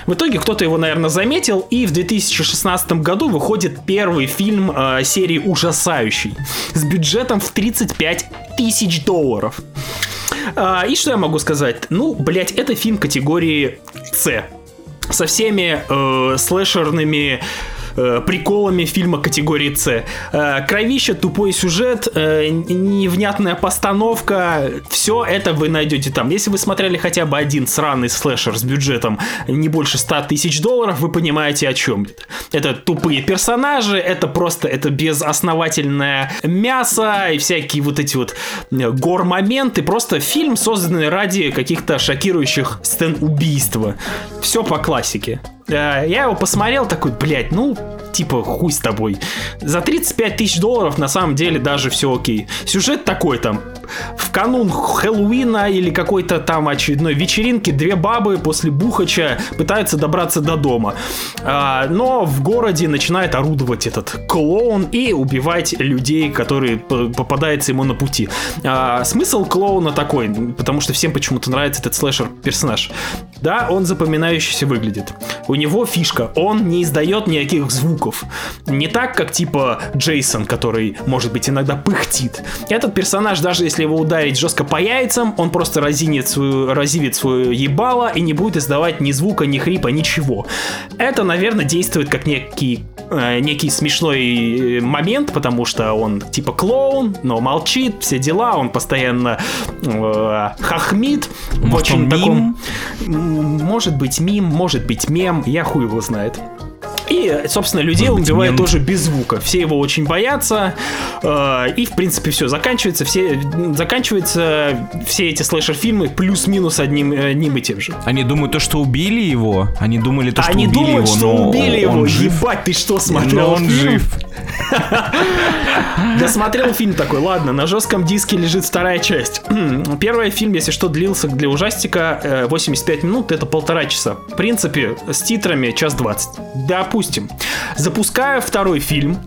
В итоге кто-то его, наверное, заметил, и в 2016 году выходит первый фильм э, серии «Ужасающий» с бюджетом в 35 тысяч долларов. А, и что я могу сказать? Ну, блять, это фильм категории С. Со всеми э, слэшерными э, приколами фильма категории С. Э, кровище, тупой сюжет, э, невнятная постановка, все это вы найдете там. Если вы смотрели хотя бы один сраный слэшер с бюджетом не больше 100 тысяч долларов, вы понимаете, о чем это. тупые персонажи, это просто, это безосновательное мясо и всякие вот эти вот гор-моменты. Просто фильм, созданный ради каких-то шокирующих сцен убийства. Все по классике. Э, я его посмотрел, такой, блядь, ну, типа, хуй с тобой. За 35 тысяч долларов на самом деле даже все окей. Сюжет такой там. В канун Хэллоуина или какой-то там очередной вечеринки две бабы после бухача пытаются добраться до дома. А, но в городе начинает орудовать этот клоун и убивать людей, которые попадаются ему на пути. А, смысл клоуна такой, потому что всем почему-то нравится этот слэшер персонаж. Да, он запоминающийся выглядит. У него фишка, он не издает никаких звуков. Не так, как типа Джейсон, который, может быть, иногда пыхтит. Этот персонаж, даже если его ударить жестко по яйцам, он просто разинет свою, разивит свое ебало и не будет издавать ни звука, ни хрипа, ничего. Это, наверное, действует как некий э, некий смешной э, момент, потому что он типа клоун, но молчит, все дела, он постоянно э, хохмит Может, очень таком, может быть мим, может быть мем, я хуй его знает. И, собственно, людей он убивает тоже без звука. Все его очень боятся. Э, и, в принципе, все. Заканчивается все, заканчивается все эти слэшер-фильмы плюс-минус одним, одним и тем же. Они думают то, что убили его. Они думали то, что Они убили думают, его, что но убили его. он жив. Ебать, ты что смотрел Но он фильм? жив. Досмотрел фильм такой, ладно, на жестком диске лежит вторая часть. Первый фильм, если что, длился для ужастика э, 85 минут, это полтора часа. В принципе, с титрами час 20. Допустим. Запускаю второй фильм,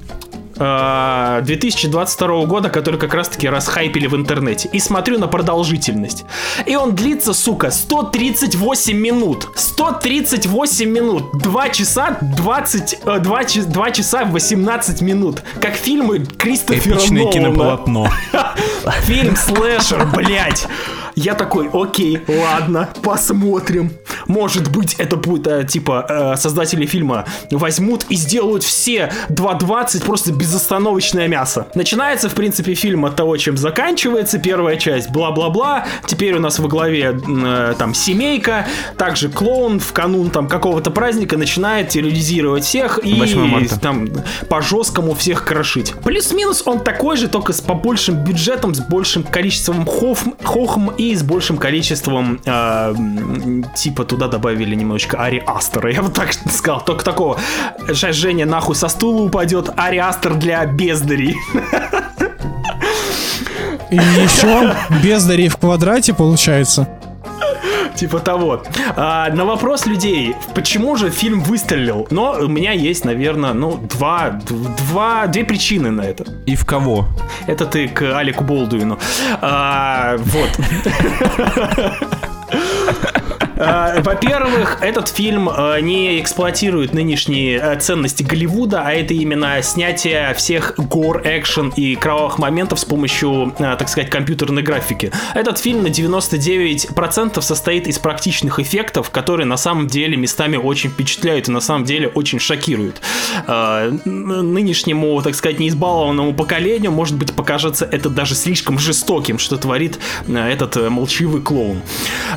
э, 2022 года, который как раз-таки расхайпили в интернете. И смотрю на продолжительность. И он длится, сука, 138 минут. 138 минут. 2 часа 20... э, 2, ча- 2 часа 18 минут. Как фильмы Кристофера Эпичное Нолана. кинополотно. Фильм слэшер, блять. Я такой, окей, ладно, посмотрим. Может быть, это будет, э, типа, э, создатели фильма возьмут и сделают все 2.20 просто безостановочное мясо. Начинается, в принципе, фильм от того, чем заканчивается первая часть, бла-бла-бла. Теперь у нас во главе э, там семейка, также клоун в канун там какого-то праздника начинает терроризировать всех и 8 марта. там по жесткому всех крошить. Плюс-минус он такой же, только с побольшим бюджетом, с большим количеством хофм, хохм и и с большим количеством, э, типа, туда добавили немножечко Ари Астера. Я вот так сказал, только такого. Сейчас Женя нахуй со стула упадет, Ари Астер для бездарей. И еще бездари в квадрате получается. Типа того. А, на вопрос людей, почему же фильм выстрелил? Но у меня есть, наверное, ну, два, два, две причины на это. И в кого? Это ты к Алику Болдуину. А, вот. Э, во-первых, этот фильм э, не эксплуатирует нынешние э, ценности Голливуда, а это именно снятие всех гор, экшен и кровавых моментов с помощью, так сказать, компьютерной графики. Этот фильм на 99% состоит из практичных эффектов, которые на самом деле местами очень впечатляют и на самом деле очень шокируют. Нынешнему, так сказать, неизбалованному поколению, может быть, покажется это даже слишком жестоким, что творит этот молчаливый клоун.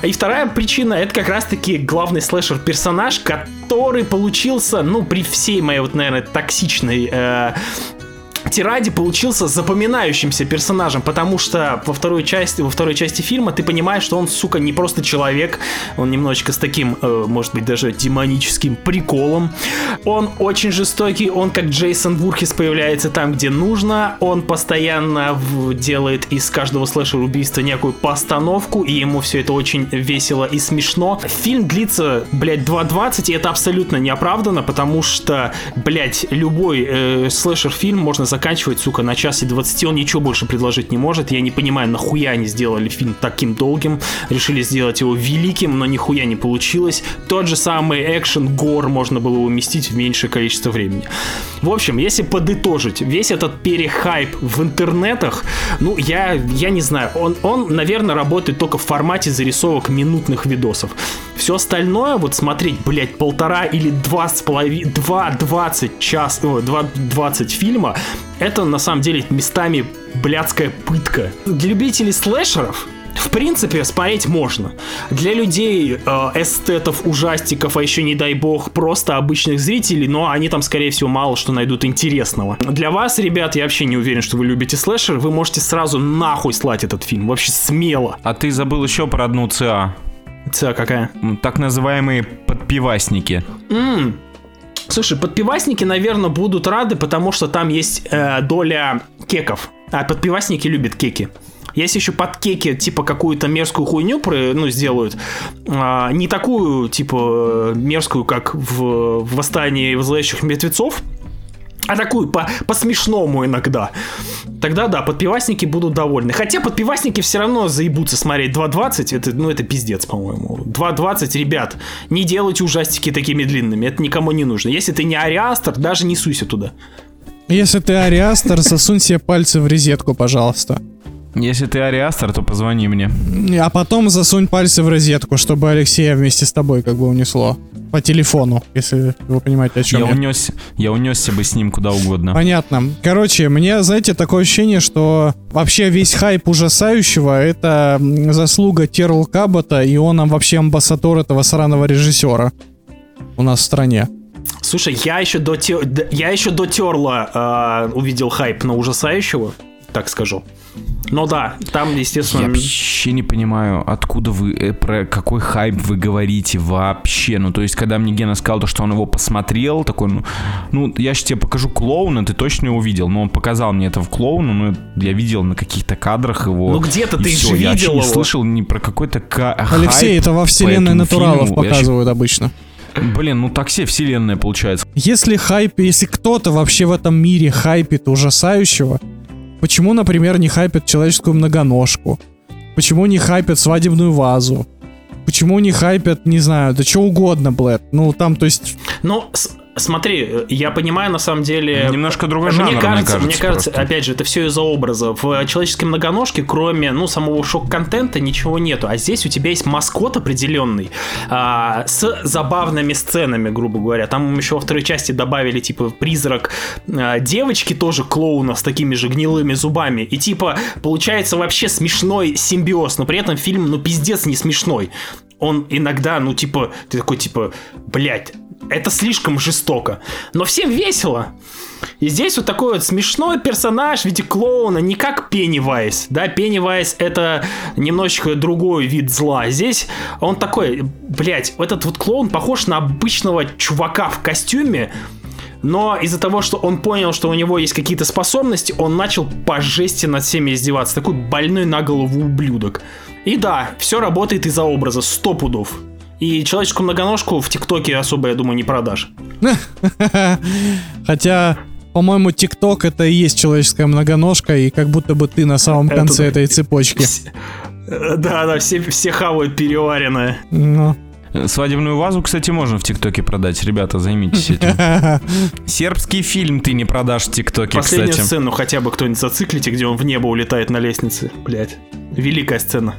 И вторая причина это как раз-таки главный слэшер-персонаж, который получился, ну, при всей моей вот, наверное, токсичной э, Тиради получился запоминающимся персонажем, потому что во второй части, во второй части фильма ты понимаешь, что он, сука, не просто человек, он немножечко с таким, э, может быть, даже демоническим приколом. Он очень жестокий, он как Джейсон Вурхис появляется там, где нужно, он постоянно в, делает из каждого слэшера убийства некую постановку, и ему все это очень весело и смешно. Фильм длится, блядь, 2.20, и это абсолютно неоправданно, потому что, блядь, любой э, слэшер-фильм можно заканчивать, сука, на час и 20, он ничего больше предложить не может. Я не понимаю, нахуя они сделали фильм таким долгим, решили сделать его великим, но нихуя не получилось. Тот же самый экшен, гор можно было уместить в меньшее количество времени. В общем, если подытожить, весь этот перехайп в интернетах, ну, я, я не знаю, он, он, наверное, работает только в формате зарисовок минутных видосов. Все остальное, вот смотреть, блядь, полтора или два с половиной, два двадцать час, два двадцать фильма, это на самом деле местами блядская пытка. Для любителей слэшеров в принципе, смотреть можно. Для людей, э, эстетов, ужастиков, а еще, не дай бог, просто обычных зрителей, но они там, скорее всего, мало что найдут интересного. Для вас, ребят, я вообще не уверен, что вы любите слэшер, вы можете сразу нахуй слать этот фильм, вообще смело. А ты забыл еще про одну ЦА. ЦА какая? Так называемые подпивасники. Ммм, Слушай, подпивасники, наверное, будут рады, потому что там есть э, доля кеков. А подпивасники любят кеки. Если еще под кеки, типа, какую-то мерзкую хуйню ну, сделают, а, не такую, типа, мерзкую, как в, «Восстании зловещих мертвецов», а такую по, по смешному иногда. Тогда да, подпивасники будут довольны. Хотя подпивасники все равно заебутся смотреть 2.20. Это, ну, это пиздец, по-моему. 2.20, ребят, не делайте ужастики такими длинными. Это никому не нужно. Если ты не ариастер, даже не суйся туда. Если ты ариастер, засунь себе пальцы в розетку, пожалуйста. Если ты ариастер, то позвони мне. А потом засунь пальцы в розетку, чтобы Алексея вместе с тобой как бы унесло. По телефону, если вы понимаете, о чем я. Я, унес, я унесся бы с ним куда угодно. Понятно. Короче, мне, знаете, такое ощущение, что вообще весь хайп ужасающего — это заслуга Терл Кабота, и он нам вообще амбассадор этого сраного режиссера у нас в стране. Слушай, я еще до, я еще до Терла э, увидел хайп на ужасающего, так скажу. Ну да, там, естественно... Я вообще не понимаю, откуда вы, э, про какой хайп вы говорите вообще. Ну, то есть, когда мне Гена сказал, то, что он его посмотрел, такой, ну, ну я же тебе покажу клоуна, ты точно его видел. Но он показал мне это в клоуну, ну, я видел на каких-то кадрах его. Ну, где-то ты все. же я видел не его. слышал ни про какой-то ка- Алексей, хайп это во вселенной натуралов фильму. показывают обычно. Блин, ну так все вселенная получается. Если хайп, если кто-то вообще в этом мире хайпит ужасающего, Почему, например, не хайпят человеческую многоножку? Почему не хайпят свадебную вазу? Почему не хайпят, не знаю, да что угодно, Блэд? Ну, там, то есть... Ну, Смотри, я понимаю, на самом деле... Немножко другой жанр, мне кажется. Мне кажется, просто. опять же, это все из-за образа. В человеческой многоножке, кроме, ну, самого шок-контента, ничего нету. А здесь у тебя есть маскот определенный а, с забавными сценами, грубо говоря. Там еще во второй части добавили, типа, призрак а, девочки, тоже клоуна с такими же гнилыми зубами. И, типа, получается вообще смешной симбиоз, но при этом фильм, ну, пиздец не смешной он иногда, ну, типа, ты такой, типа, блядь, это слишком жестоко. Но всем весело. И здесь вот такой вот смешной персонаж в виде клоуна, не как Пеннивайз. Да, Пеннивайз это немножечко другой вид зла. Здесь он такой, блять, этот вот клоун похож на обычного чувака в костюме, но из-за того, что он понял, что у него есть какие-то способности, он начал по жести над всеми издеваться. Такой больной на голову ублюдок. И да, все работает из-за образа, сто пудов. И человеческую многоножку в ТикТоке особо, я думаю, не продашь. Хотя, по-моему, ТикТок это и есть человеческая многоножка, и как будто бы ты на самом конце этой цепочки. Да, да, все, все хавают переваренное. Ну. Свадебную вазу, кстати, можно в ТикТоке продать. Ребята, займитесь этим. Сербский фильм ты не продашь в ТикТоке, Последнюю кстати. сцену хотя бы кто-нибудь зациклите, где он в небо улетает на лестнице. Блять. Великая сцена.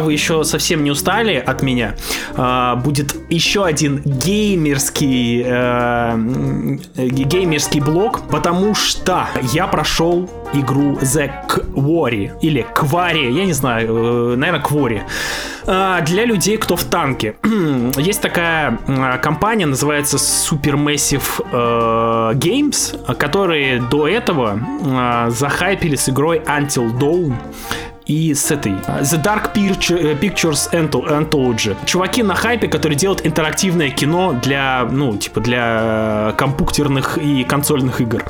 Вы еще совсем не устали от меня, а, будет еще один геймерский э, геймерский блог, потому что я прошел игру The Quarry или Quarry, я не знаю, э, наверное, Quarry. А, для людей, кто в танке. Есть такая компания, называется Supermassive э, Games, которые до этого захайпили с игрой Until Dawn и с этой The Dark Pictures Anthology. Чуваки на хайпе, которые делают интерактивное кино для, ну, типа для компьютерных и консольных игр.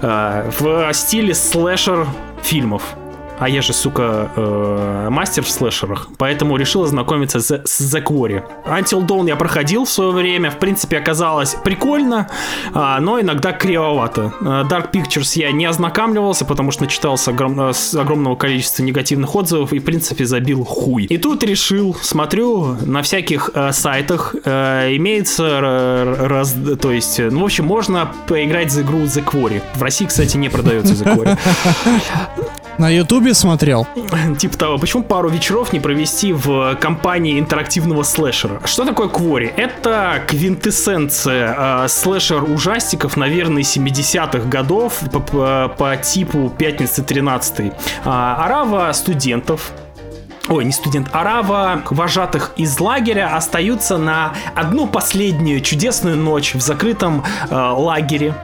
В стиле слэшер фильмов. А я же, сука, э, мастер в слэшерах, поэтому решил ознакомиться с, с The Quarry. Until Dawn я проходил в свое время, в принципе, оказалось прикольно, э, но иногда кривовато. Dark Pictures я не ознакомливался, потому что начитался огром, с огромного количества негативных отзывов и, в принципе, забил хуй. И тут решил, смотрю, на всяких э, сайтах э, имеется раз, то есть, ну, в общем, можно поиграть за игру The Quarry. В России, кстати, не продается The Quarry. На Ютубе смотрел? Типа того, почему пару вечеров не провести в компании интерактивного слэшера? Что такое Квори? Это квинтэссенция э, слэшер-ужастиков, наверное, 70-х годов по, типу Пятницы 13 а, Арава студентов, ой, не студент, арава вожатых из лагеря остаются на одну последнюю чудесную ночь в закрытом э, лагере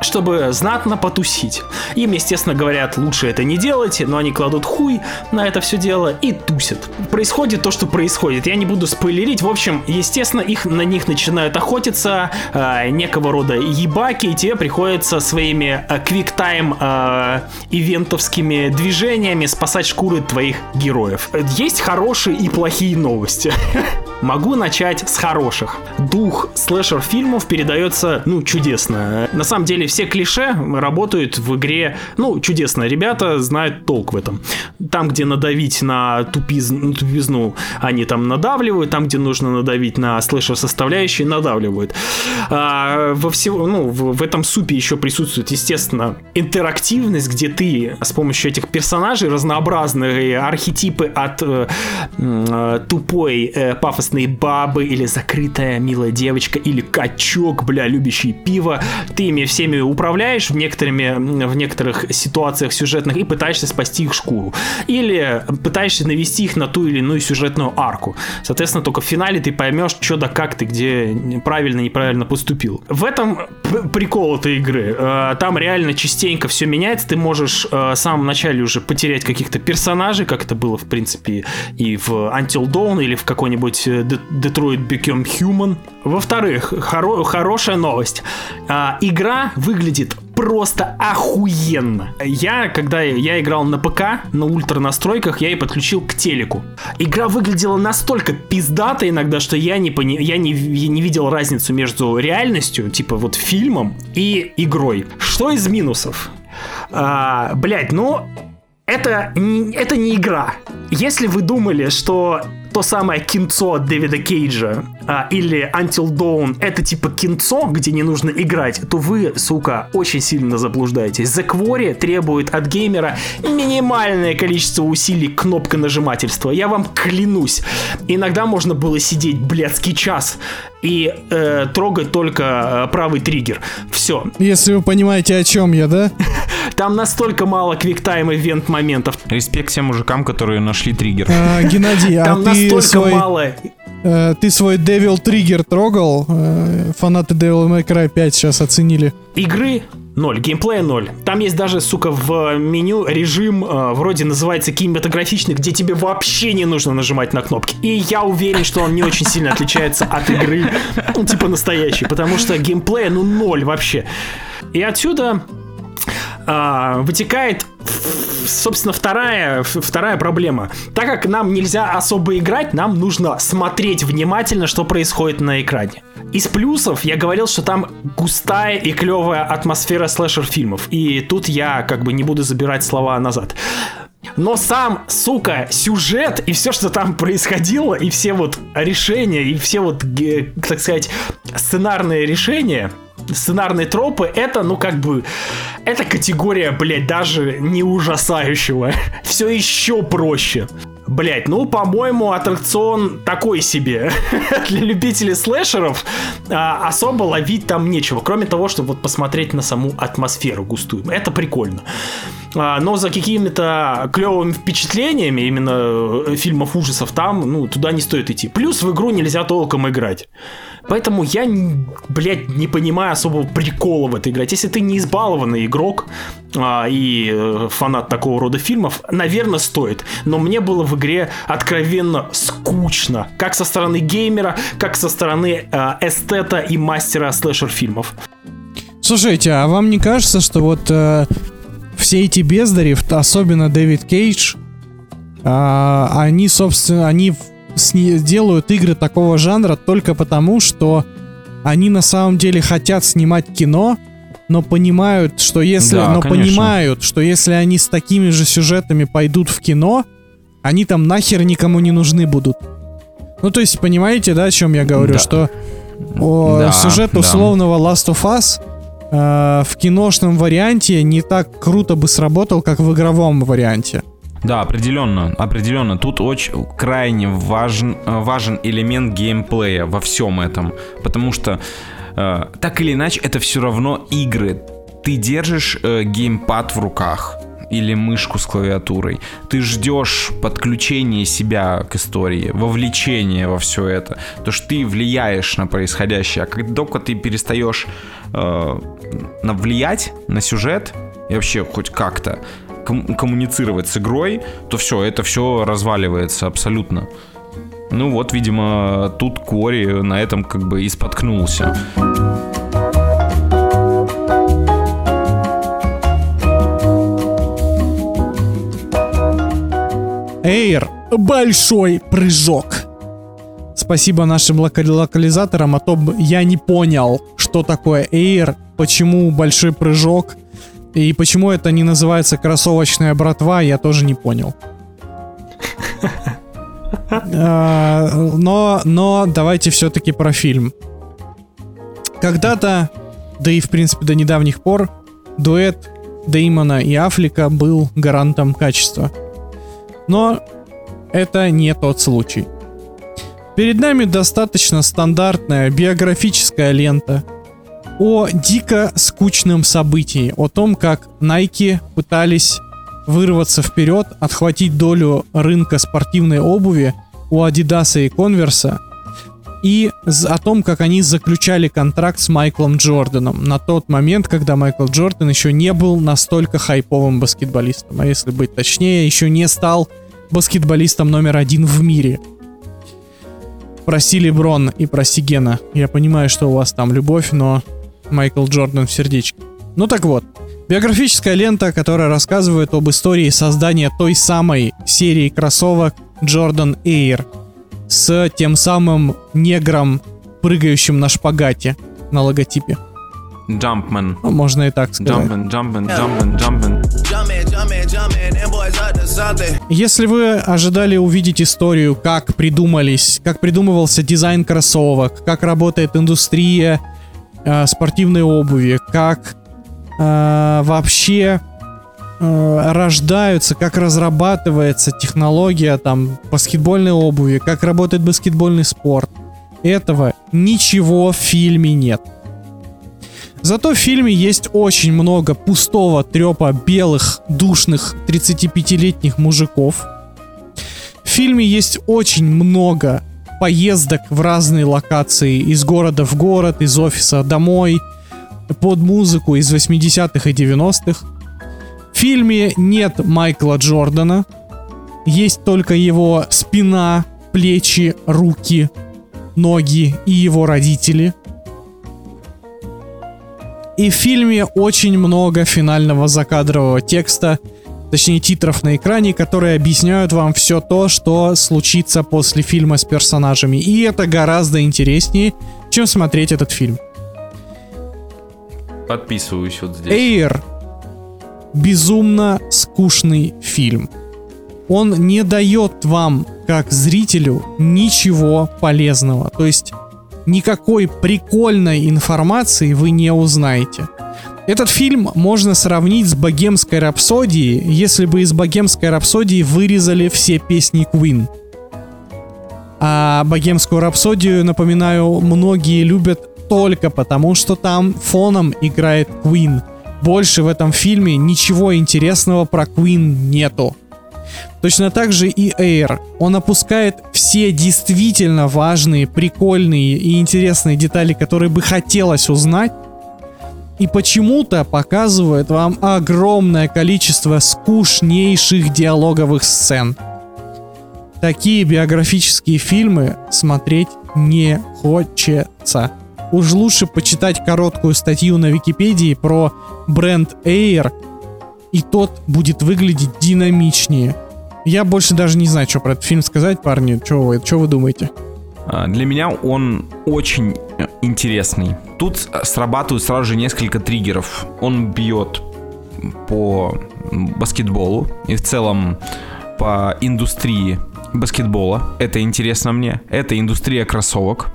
чтобы знатно потусить. Им, естественно, говорят, лучше это не делать, но они кладут хуй на это все дело и тусят. Происходит то, что происходит. Я не буду спойлерить. В общем, естественно, их на них начинают охотиться э, некого рода ебаки, и тебе приходится своими э, квиктайм э, ивентовскими движениями спасать шкуры твоих героев. Есть хорошие и плохие новости. Могу начать с хороших. Дух слэшер фильмов передается, ну, чудесно. На самом деле все клише работают в игре, ну, чудесно. Ребята знают толк в этом. Там, где надавить на, тупиз, на тупизну, они там надавливают. Там, где нужно надавить на слэшер составляющие, надавливают. А, во всего, ну, в, в этом супе еще присутствует, естественно, интерактивность, где ты с помощью этих персонажей разнообразные архетипы от э, э, тупой э, пафосной бабы или закрытая милая девочка или качок, бля, любящий пиво, ты ими всеми управляешь в, некоторыми, в некоторых ситуациях сюжетных и пытаешься спасти их шкуру. Или пытаешься навести их на ту или иную сюжетную арку. Соответственно, только в финале ты поймешь, что да как ты, где правильно, неправильно поступил. В этом прикол этой игры. Э, там реально частенько все меняется. Ты можешь э, в самом начале уже потерять каких-то персонажей, как это было, в принципе, и в Until Dawn, или в какой-нибудь э, Detroit Become Human. Во-вторых, хоро- хорошая новость. Игра выглядит просто охуенно. Я, когда я играл на ПК, на ультра настройках, я ее подключил к телеку. Игра выглядела настолько пиздато иногда, что я не, пони... я не, я не видел разницу между реальностью, типа вот фильмом, и игрой. Что из минусов? А, блять, ну, это, это не игра. Если вы думали, что то самое кинцо от Дэвида Кейджа а, или Until Dawn это типа кинцо, где не нужно играть, то вы, сука, очень сильно заблуждаетесь. The Quarry требует от геймера минимальное количество усилий кнопка нажимательства. Я вам клянусь. Иногда можно было сидеть блядский час и э, трогать только э, правый триггер. Все. Если вы понимаете, о чем я, да? Там настолько мало квиктайм ивент моментов. Респект всем мужикам, которые нашли триггер. А, Геннадий, а Там ты настолько свой, мало. э, ты свой Devil Trigger трогал? Э, фанаты Devil May Cry 5 сейчас оценили. Игры ноль, геймплея ноль. Там есть даже, сука, в меню режим, э, вроде называется кинематографичный, где тебе вообще не нужно нажимать на кнопки. И я уверен, что он не очень сильно отличается от игры, ну, типа настоящей, потому что геймплея, ну, ноль вообще. И отсюда а, вытекает, собственно, вторая, вторая проблема. Так как нам нельзя особо играть, нам нужно смотреть внимательно, что происходит на экране. Из плюсов я говорил, что там густая и клевая атмосфера слэшер-фильмов. И тут я как бы не буду забирать слова назад. Но сам, сука, сюжет и все, что там происходило, и все вот решения, и все вот, так сказать, сценарные решения, сценарные тропы, это, ну, как бы, это категория, блядь, даже не ужасающего. Все еще проще. Блять, ну, по-моему, аттракцион такой себе. Для любителей слэшеров а, особо ловить там нечего, кроме того, чтобы вот посмотреть на саму атмосферу густую. Это прикольно. А, но за какими-то клевыми впечатлениями именно э, фильмов ужасов там, ну, туда не стоит идти. Плюс в игру нельзя толком играть. Поэтому я, блядь, не понимаю особого прикола в этой игре. Если ты не избалованный игрок а, и э, фанат такого рода фильмов, наверное, стоит. Но мне было в игре откровенно скучно. Как со стороны геймера, как со стороны э, эстета и мастера слэшер-фильмов. Слушайте, а вам не кажется, что вот э, все эти бездари, особенно Дэвид Кейдж, а, они, собственно, они делают игры такого жанра только потому, что они на самом деле хотят снимать кино, но понимают, что если, Да, но конечно. понимают, что если они с такими же сюжетами пойдут в кино, они там нахер никому не нужны будут. Ну, то есть, понимаете, да, о чем я говорю? Да. Что о, Да, сюжет да. условного Last of Us э, в киношном варианте не так круто бы сработал, как в игровом варианте. Да, определенно, определенно. Тут очень крайне важен, э, важен элемент геймплея во всем этом. Потому что э, так или иначе это все равно игры. Ты держишь э, геймпад в руках или мышку с клавиатурой. Ты ждешь подключения себя к истории, вовлечения во все это. То, что ты влияешь на происходящее. А как только ты перестаешь э, влиять на сюжет и вообще хоть как-то ком- коммуницировать с игрой, то все, это все разваливается абсолютно. Ну вот, видимо, тут Кори на этом как бы и споткнулся. Эйр, большой прыжок. Спасибо нашим лока- локализаторам, а то я не понял, что такое Эйр, почему большой прыжок, и почему это не называется кроссовочная братва, я тоже не понял. А, Но, но давайте все-таки про фильм. Когда-то, да и в принципе до недавних пор, дуэт Деймона и Афлика был гарантом качества. Но это не тот случай. Перед нами достаточно стандартная биографическая лента о дико скучном событии, о том, как Nike пытались вырваться вперед, отхватить долю рынка спортивной обуви у Adidas и Converse, и о том, как они заключали контракт с Майклом Джорданом на тот момент, когда Майкл Джордан еще не был настолько хайповым баскетболистом, а если быть точнее, еще не стал баскетболистом номер один в мире. Прости, Леброн, и прости, Гена. Я понимаю, что у вас там любовь, но Майкл Джордан в сердечке. Ну так вот, биографическая лента, которая рассказывает об истории создания той самой серии кроссовок Jordan Air с тем самым негром, прыгающим на шпагате на логотипе. Jumpman. Ну, можно и так сказать. Jumpman, jumpman, jumpman, jumpman. Jumpin', jumpin', jumpin', them boys up Если вы ожидали увидеть историю, как придумались, как придумывался дизайн кроссовок, как работает индустрия э, спортивной обуви, как э, вообще э, рождаются, как разрабатывается технология там баскетбольной обуви, как работает баскетбольный спорт, этого ничего в фильме нет. Зато в фильме есть очень много пустого трепа белых, душных 35-летних мужиков. В фильме есть очень много поездок в разные локации, из города в город, из офиса домой, под музыку из 80-х и 90-х. В фильме нет Майкла Джордана, есть только его спина, плечи, руки, ноги и его родители – и в фильме очень много финального закадрового текста, точнее титров на экране, которые объясняют вам все то, что случится после фильма с персонажами. И это гораздо интереснее, чем смотреть этот фильм. Подписываюсь вот здесь. Эйр безумно скучный фильм. Он не дает вам, как зрителю, ничего полезного. То есть никакой прикольной информации вы не узнаете. Этот фильм можно сравнить с «Богемской рапсодией», если бы из «Богемской рапсодии» вырезали все песни Queen. А «Богемскую рапсодию», напоминаю, многие любят только потому, что там фоном играет Queen. Больше в этом фильме ничего интересного про Queen нету. Точно так же и Air. Он опускает все действительно важные, прикольные и интересные детали, которые бы хотелось узнать, и почему-то показывает вам огромное количество скучнейших диалоговых сцен. Такие биографические фильмы смотреть не хочется. Уж лучше почитать короткую статью на Википедии про бренд Air, и тот будет выглядеть динамичнее – я больше даже не знаю, что про этот фильм сказать, парни. Что вы, что вы думаете? А, для меня он очень интересный. Тут срабатывают сразу же несколько триггеров. Он бьет по баскетболу и в целом по индустрии баскетбола. Это интересно мне. Это индустрия кроссовок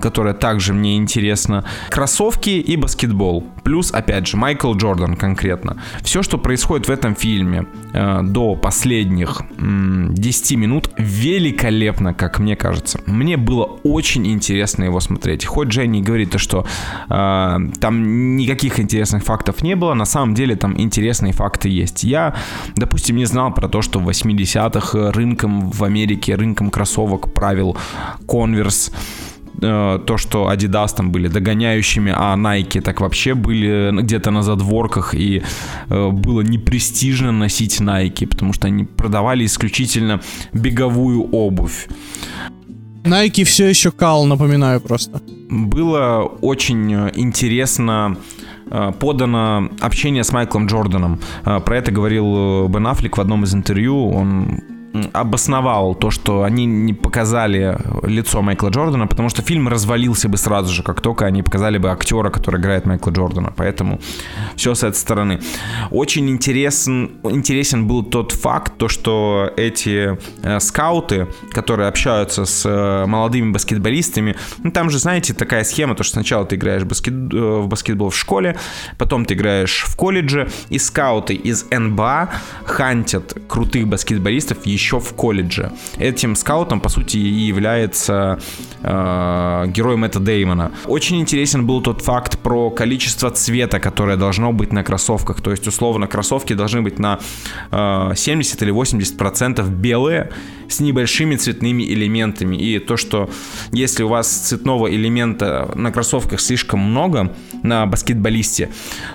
которая также мне интересна. Кроссовки и баскетбол. Плюс, опять же, Майкл Джордан конкретно. Все, что происходит в этом фильме э, до последних э, 10 минут, великолепно, как мне кажется. Мне было очень интересно его смотреть. Хоть Дженни говорит, то, что э, там никаких интересных фактов не было, на самом деле там интересные факты есть. Я, допустим, не знал про то, что в 80-х рынком в Америке, рынком кроссовок правил Converse Э, то, что Adidas там были догоняющими, а Nike так вообще были где-то на задворках, и э, было непрестижно носить Nike, потому что они продавали исключительно беговую обувь. Nike все еще кал, напоминаю просто. Было очень интересно э, подано общение с Майклом Джорданом. Про это говорил Бен Аффлек в одном из интервью. Он обосновал то, что они не показали лицо Майкла Джордана, потому что фильм развалился бы сразу же, как только они показали бы актера, который играет Майкла Джордана. Поэтому все с этой стороны. Очень интересен, интересен был тот факт, то, что эти э, скауты, которые общаются с э, молодыми баскетболистами, ну, там же, знаете, такая схема, то, что сначала ты играешь баскет, э, в баскетбол в школе, потом ты играешь в колледже, и скауты из НБА хантят крутых баскетболистов еще еще в колледже. Этим скаутом, по сути, и является э, герой Мэтта Деймона. Очень интересен был тот факт про количество цвета, которое должно быть на кроссовках. То есть, условно, кроссовки должны быть на э, 70 или 80 процентов белые с небольшими цветными элементами. И то, что если у вас цветного элемента на кроссовках слишком много на баскетболисте,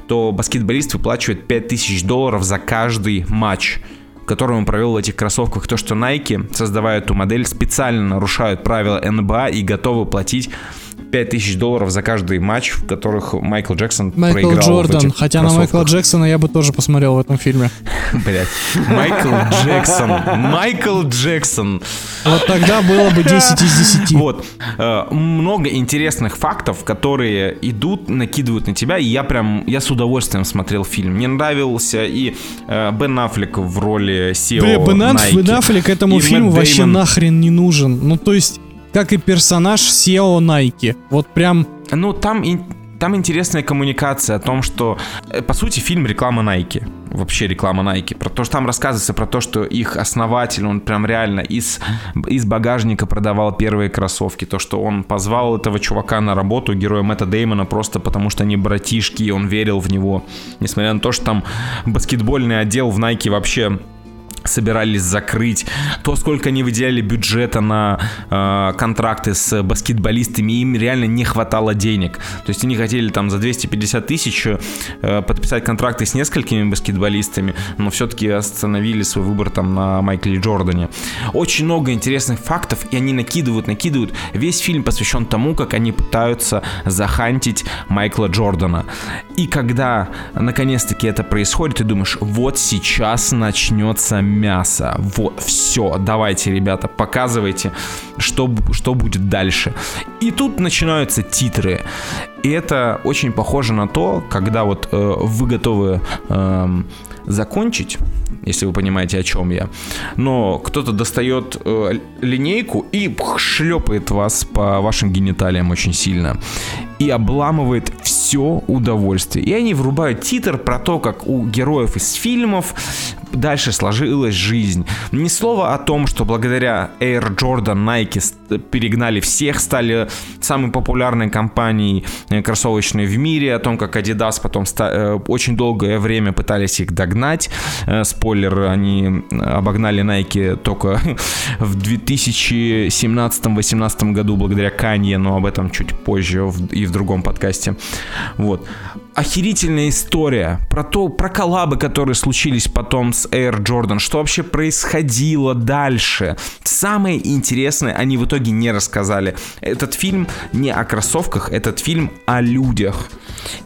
то баскетболист выплачивает 5000 долларов за каждый матч которую он провел в этих кроссовках, то, что Nike, создавая эту модель, специально нарушают правила НБА и готовы платить 5000 долларов за каждый матч, в которых Майкл Джексон Майкл проиграл Джордан. в этих Хотя на Майкла. Джексона я бы тоже посмотрел в этом фильме. Блять. Майкл Джексон. Майкл Джексон. Вот тогда было бы 10 из 10. Вот. Э, Много интересных фактов, которые идут, накидывают на тебя, и я прям, я с удовольствием смотрел фильм. Мне нравился и э, Бен Аффлек в роли SEO Бля, Бен Аффлек этому фильму вообще нахрен не нужен. Ну, то есть, как и персонаж SEO Nike. Вот прям... Ну, там, ин- там интересная коммуникация о том, что, э, по сути, фильм реклама Nike. Вообще реклама Nike. Про то, что там рассказывается про то, что их основатель, он прям реально из, из багажника продавал первые кроссовки. То, что он позвал этого чувака на работу, героя Мэтта Деймона, просто потому что они братишки, и он верил в него. Несмотря на то, что там баскетбольный отдел в Nike вообще собирались закрыть, то сколько они выделяли бюджета на э, контракты с баскетболистами, им реально не хватало денег. То есть они хотели там за 250 тысяч э, подписать контракты с несколькими баскетболистами, но все-таки остановили свой выбор там на Майкле Джордане. Очень много интересных фактов, и они накидывают, накидывают. Весь фильм посвящен тому, как они пытаются захантить Майкла Джордана. И когда наконец-таки это происходит, ты думаешь, вот сейчас начнется мясо. Вот, все, давайте, ребята, показывайте, что, что будет дальше. И тут начинаются титры. И это очень похоже на то, когда вот э, вы готовы эм, закончить, если вы понимаете, о чем я. Но кто-то достает э, линейку и шлепает вас по вашим гениталиям очень сильно. И обламывает все удовольствие. И они врубают титр про то, как у героев из фильмов дальше сложилась жизнь. Ни слова о том, что благодаря Air Jordan Nike перегнали всех, стали самой популярной компанией э, кроссовочной в мире, о том, как Adidas потом э, очень долгое время пытались их догнать. Э, Спойлер, они обогнали Nike только в 2017-2018 году благодаря Канье, но об этом чуть позже и в другом подкасте. Вот. Охерительная история про то, про коллабы, которые случились потом с Air Jordan, что вообще происходило дальше. Самое интересное они в итоге не рассказали. Этот фильм не о кроссовках, этот фильм о людях.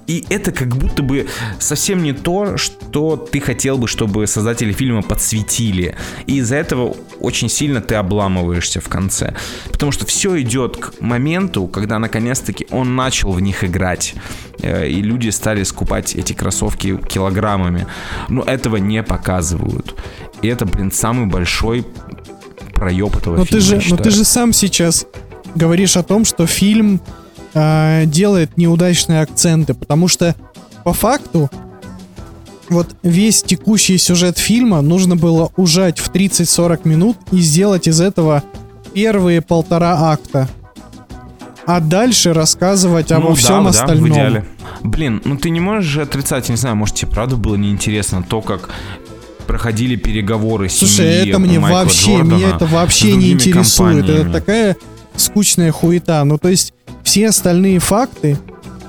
И это как будто бы совсем не то, что ты хотел бы, чтобы создатели фильма подсветили. И из-за этого очень сильно ты обламываешься в конце. Потому что все идет к моменту, когда наконец-таки он начал в них играть. Э, И люди стали скупать эти кроссовки килограммами. Но этого не показывают. И это, блин, самый большой проеб этого Но фильма. ты же, но ты же сам сейчас говоришь о том, что фильм э, делает неудачные акценты, потому что по факту вот весь текущий сюжет фильма нужно было ужать в 30-40 минут и сделать из этого первые полтора акта. А дальше рассказывать обо Ну всем да, да, остальном. в идеале. Блин, ну ты не можешь же отрицать, не знаю, может тебе правда было неинтересно то, как проходили переговоры Слушай, семьи это мне Майкла вообще, Джордана меня это с вообще не интересует. Это такая скучная хуета. Ну, то есть, все остальные факты,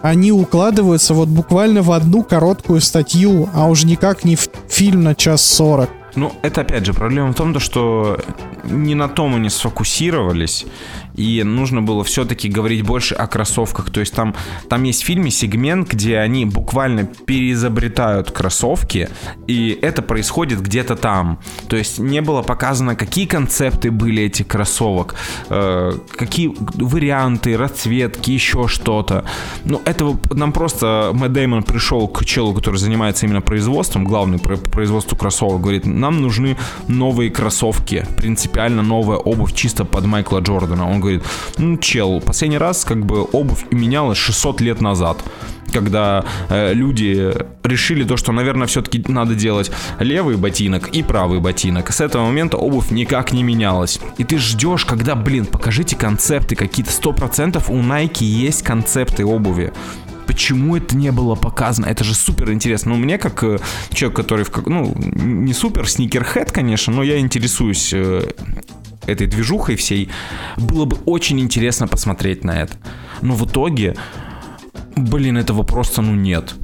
они укладываются вот буквально в одну короткую статью, а уж никак не в фильм на час сорок. Ну, это опять же проблема в том, то, что не на том они сфокусировались, и нужно было все-таки говорить больше о кроссовках. То есть там, там есть в фильме сегмент, где они буквально переизобретают кроссовки, и это происходит где-то там. То есть не было показано, какие концепты были этих кроссовок, э, какие варианты, расцветки, еще что-то. Ну, этого нам просто Мэтт Дэймон пришел к челу, который занимается именно производством, главный по производству кроссовок, говорит, нам нужны новые кроссовки, принципиально новая обувь чисто под Майкла Джордана. Он говорит, ну, чел, последний раз как бы обувь менялась 600 лет назад когда э, люди решили то, что, наверное, все-таки надо делать левый ботинок и правый ботинок. С этого момента обувь никак не менялась. И ты ждешь, когда, блин, покажите концепты какие-то. Сто процентов у Nike есть концепты обуви. Почему это не было показано? Это же супер интересно. Ну, мне как э, человек, который, в, ну, не супер сникерхед, конечно, но я интересуюсь э, этой движухой всей, было бы очень интересно посмотреть на это. Но в итоге, блин, этого просто, ну, нет.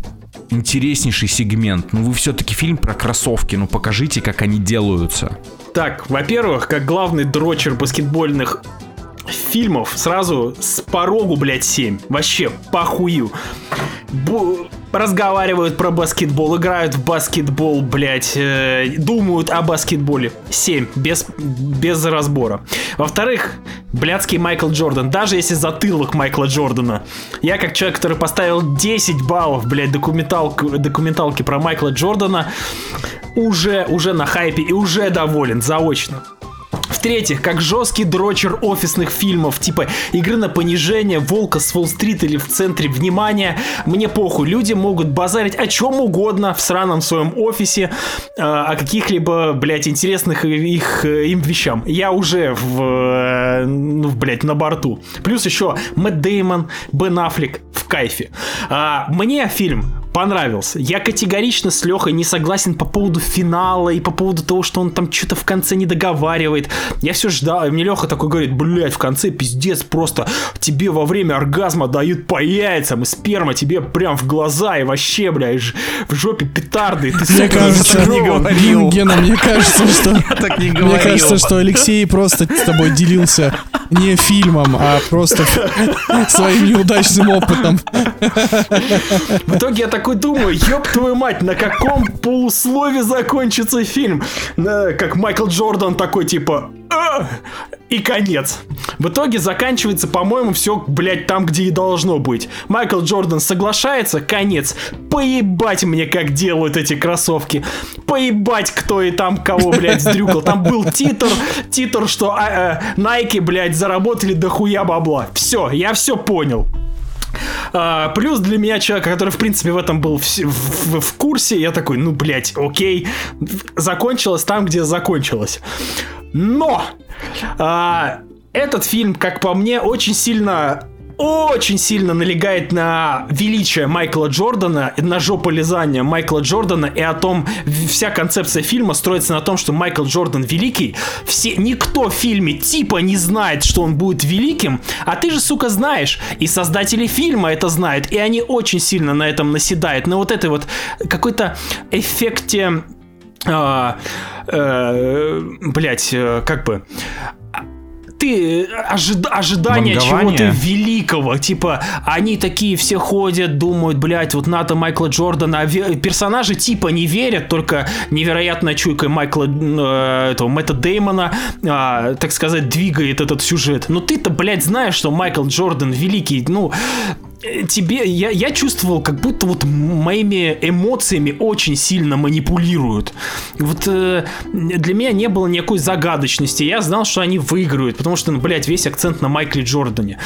Интереснейший сегмент. Ну, вы все-таки фильм про кроссовки, ну, покажите, как они делаются. Так, во-первых, как главный дрочер баскетбольных фильмов сразу с порогу, блядь, 7. Вообще, похую. Бу разговаривают про баскетбол, играют в баскетбол, блядь, э, думают о баскетболе. 7, без, без разбора. Во-вторых, блядский Майкл Джордан, даже если затылок Майкла Джордана. Я как человек, который поставил 10 баллов, блядь, документалку, документалки про Майкла Джордана, уже, уже на хайпе и уже доволен, заочно. В-третьих, как жесткий дрочер офисных фильмов, типа «Игры на понижение», «Волка с Фолл-стрит» или «В центре внимания», мне похуй, люди могут базарить о чем угодно в сраном своем офисе, э, о каких-либо, блядь, интересных их, э, им вещам. Я уже в, э, ну, блядь, на борту. Плюс еще Мэтт Деймон, Бен Аффлек в кайфе. А, мне фильм понравился. Я категорично с Лехой не согласен по поводу финала и по поводу того, что он там что-то в конце не договаривает. Я все ждал, и мне Леха такой говорит, блядь, в конце пиздец, просто тебе во время оргазма дают по яйцам, и сперма тебе прям в глаза, и вообще, блядь, в жопе петарды. Ты, мне кажется, не говорил. Гена, мне кажется, что... Так. Мне кажется, что Алексей просто с тобой делился не фильмом, а просто своим неудачным опытом. В итоге я такой думаю, ёб твою мать, на каком полуслове закончится фильм? Как Майкл Джордан такой, типа! И конец. В итоге заканчивается, по-моему, все, блядь, там, где и должно быть. Майкл Джордан соглашается, конец. Поебать мне, как делают эти кроссовки. Поебать, кто и там кого, блядь, сдрюкал. Там был титр, титр, что а, э, Nike, блядь, заработали дохуя бабла. Все, я все понял. А, плюс для меня человек, который, в принципе, в этом был в, в, в курсе, я такой, ну, блядь, окей, закончилось там, где закончилось. Но а, этот фильм, как по мне, очень сильно очень сильно налегает на величие Майкла Джордана, на жополизание Майкла Джордана и о том, вся концепция фильма строится на том, что Майкл Джордан великий. Все, никто в фильме типа не знает, что он будет великим, а ты же, сука, знаешь. И создатели фильма это знают, и они очень сильно на этом наседают. На вот этой вот какой-то эффекте а, э, блять, э, как бы ты ожид, ожидание чего-то великого, типа они такие все ходят, думают, блядь, вот надо Майкла Джордана, а персонажи типа не верят, только невероятная чуйка Майкла э, этого Мэтта Деймона, э, так сказать, двигает этот сюжет. Но ты-то, блядь, знаешь, что Майкл Джордан великий, ну тебе, я, я чувствовал, как будто вот моими эмоциями очень сильно манипулируют. Вот э, для меня не было никакой загадочности. Я знал, что они выиграют, потому что, ну, блядь, весь акцент на Майкле Джордане.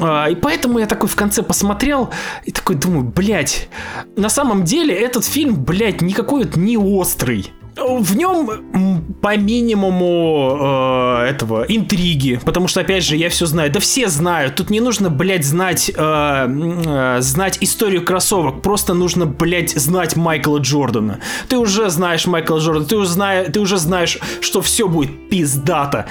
А, и поэтому я такой в конце посмотрел и такой думаю, блядь, на самом деле этот фильм, блядь, никакой вот не острый в нем по минимуму э, этого интриги, потому что опять же я все знаю, да все знают, тут не нужно, блядь, знать э, э, знать историю кроссовок, просто нужно, блядь, знать Майкла Джордана. Ты уже знаешь Майкла Джордана, ты уже знаешь, ты уже знаешь, что все будет пиздато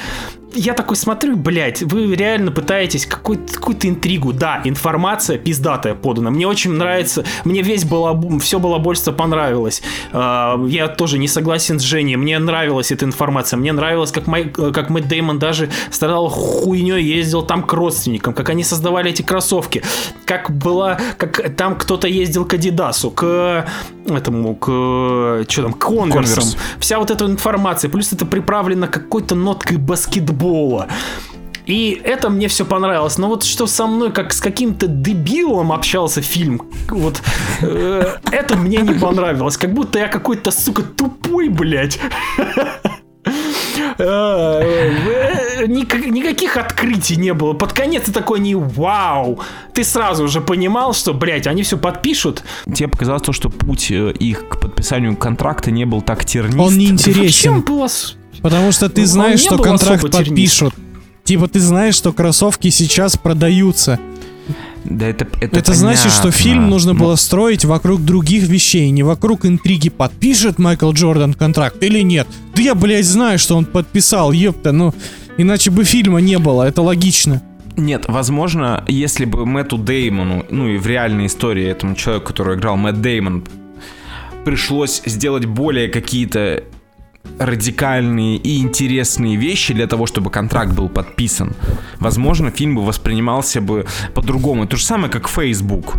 я такой смотрю, блядь, вы реально пытаетесь какую-то какую интригу. Да, информация пиздатая подана. Мне очень нравится, мне весь было, все балабольство понравилось. А, я тоже не согласен с Женей. Мне нравилась эта информация. Мне нравилось, как, Май, как Мэтт Деймон даже страдал хуйней, ездил там к родственникам, как они создавали эти кроссовки, как была, как там кто-то ездил к Адидасу, к этому, к, что там, к конверсам. Вся вот эта информация, плюс это приправлено какой-то ноткой баскетбола. И это мне все понравилось. Но вот что со мной, как с каким-то дебилом общался фильм, вот э, это мне не понравилось. Как будто я какой-то, сука, тупой, блядь. А, э, никаких открытий не было. Под конец ты такой не вау. Ты сразу уже понимал, что, блядь, они все подпишут. Тебе показалось то, что путь э, их к подписанию контракта не был так тернист. Он не интересен. Потому что ты знаешь, что контракт подпишут. Типа ты знаешь, что кроссовки сейчас продаются. Да это, это, это значит, что фильм нужно было строить вокруг других вещей, не вокруг интриги, подпишет Майкл Джордан контракт или нет. Да я, блядь, знаю, что он подписал, ёпта, ну, иначе бы фильма не было, это логично. Нет, возможно, если бы Мэтту Деймону, ну и в реальной истории этому человеку, который играл Мэтт Деймон, пришлось сделать более какие-то радикальные и интересные вещи для того, чтобы контракт был подписан, возможно, фильм бы воспринимался бы по-другому. То же самое, как Facebook.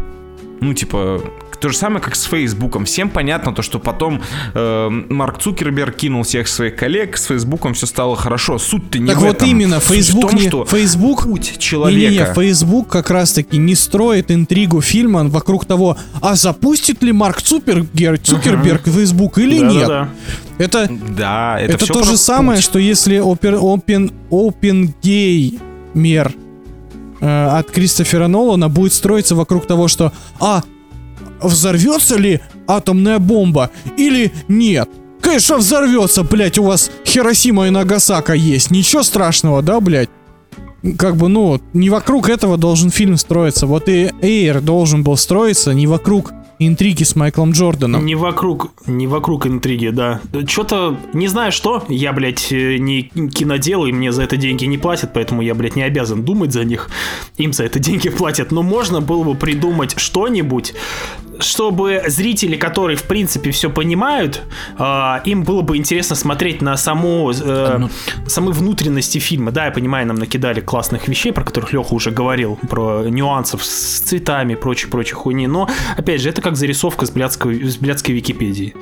Ну, типа, то же самое, как с Фейсбуком. Всем понятно то, что потом э, Марк Цукерберг кинул всех своих коллег, с Фейсбуком все стало хорошо. Суть-то не так в вот этом. именно, том, не- что Facebook- путь человека. Не-не-не, Facebook как раз-таки не строит интригу фильма вокруг того, а запустит ли Марк Цукерберг, Цукерберг Facebook или нет. Да-да-да. Это, Да, это, это, то же самое, путь. что если Open, Open, Open Gay мер э, от Кристофера Нолана будет строиться вокруг того, что а взорвется ли атомная бомба или нет. Конечно, взорвется, блять, у вас Хиросима и Нагасака есть. Ничего страшного, да, блять? Как бы, ну, не вокруг этого должен фильм строиться. Вот и Эйр должен был строиться не вокруг интриги с Майклом Джорданом. Не вокруг, не вокруг интриги, да. Что-то, не знаю что, я, блядь, э, не кинодел, и мне за это деньги не платят, поэтому я, блядь, не обязан думать за них. Им за это деньги платят. Но можно было бы придумать что-нибудь, чтобы зрители, которые, в принципе, все понимают, а, им было бы интересно смотреть на саму, э, Ну. самые внутренности фильма. Да, я понимаю, нам накидали классных вещей, про которых Леха уже говорил, про нюансов с цветами, прочей-прочей хуйни. Но, опять же, это как зарисовка с блядской, с блядской Википедии.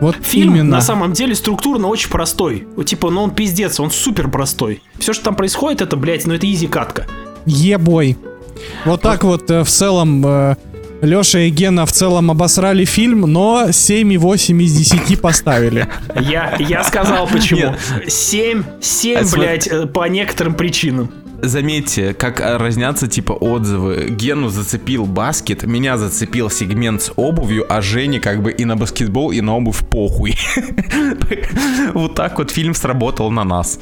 Вот Фильм именно. на самом деле структурно очень простой. Типа, ну он пиздец, он супер простой. Все, что там происходит, это, блядь, ну это изи катка. Ебой. Вот так вот э, в целом э, Леша и Гена в целом обосрали фильм, но 7,8 из 10 поставили. Я, я сказал почему. Нет. 7, 7, А блядь, э, по некоторым причинам. Заметьте, как разнятся типа отзывы. Гену зацепил баскет, меня зацепил сегмент с обувью, а Жене как бы и на баскетбол, и на обувь похуй. Вот так вот фильм сработал на нас.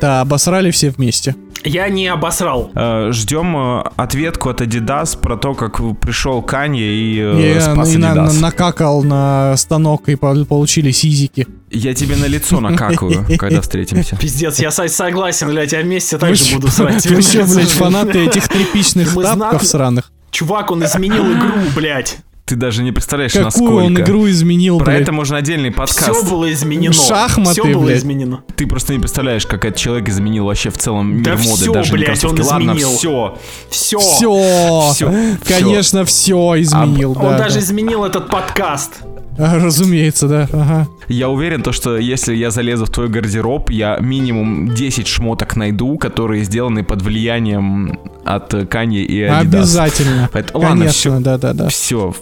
Да, обосрали все вместе. Я не обосрал. Э, Ждем э, ответку от Adidas про то, как пришел Канье и э, И, спас и на- на- накакал на станок и по- получили сизики. Я тебе на лицо накакаю, когда встретимся. Пиздец, я со- согласен, блядь, я вместе так же буду срать. Вы что, блядь, фанаты этих тряпичных тапков сраных? Чувак, он изменил игру, блядь. Ты даже не представляешь, Какую насколько. он игру изменил, Про блядь? это можно отдельный Все подкаст. было изменено. Шахматы, Все было блядь. изменено. Ты просто не представляешь, как этот человек изменил вообще в целом мир Да моды, всё, даже не блядь, кроссовки. он Ладно, изменил. все. Все. Все, Всё, конечно, все изменил, Он да, даже да. изменил этот подкаст. А, Разумеется, да. Ага. Я уверен, то, что если я залезу в твой гардероб, я минимум 10 шмоток найду, которые сделаны под влиянием от Канье и Adidas. Обязательно. Поэтому- ладно, Конечно, всё. да, да, да. Все,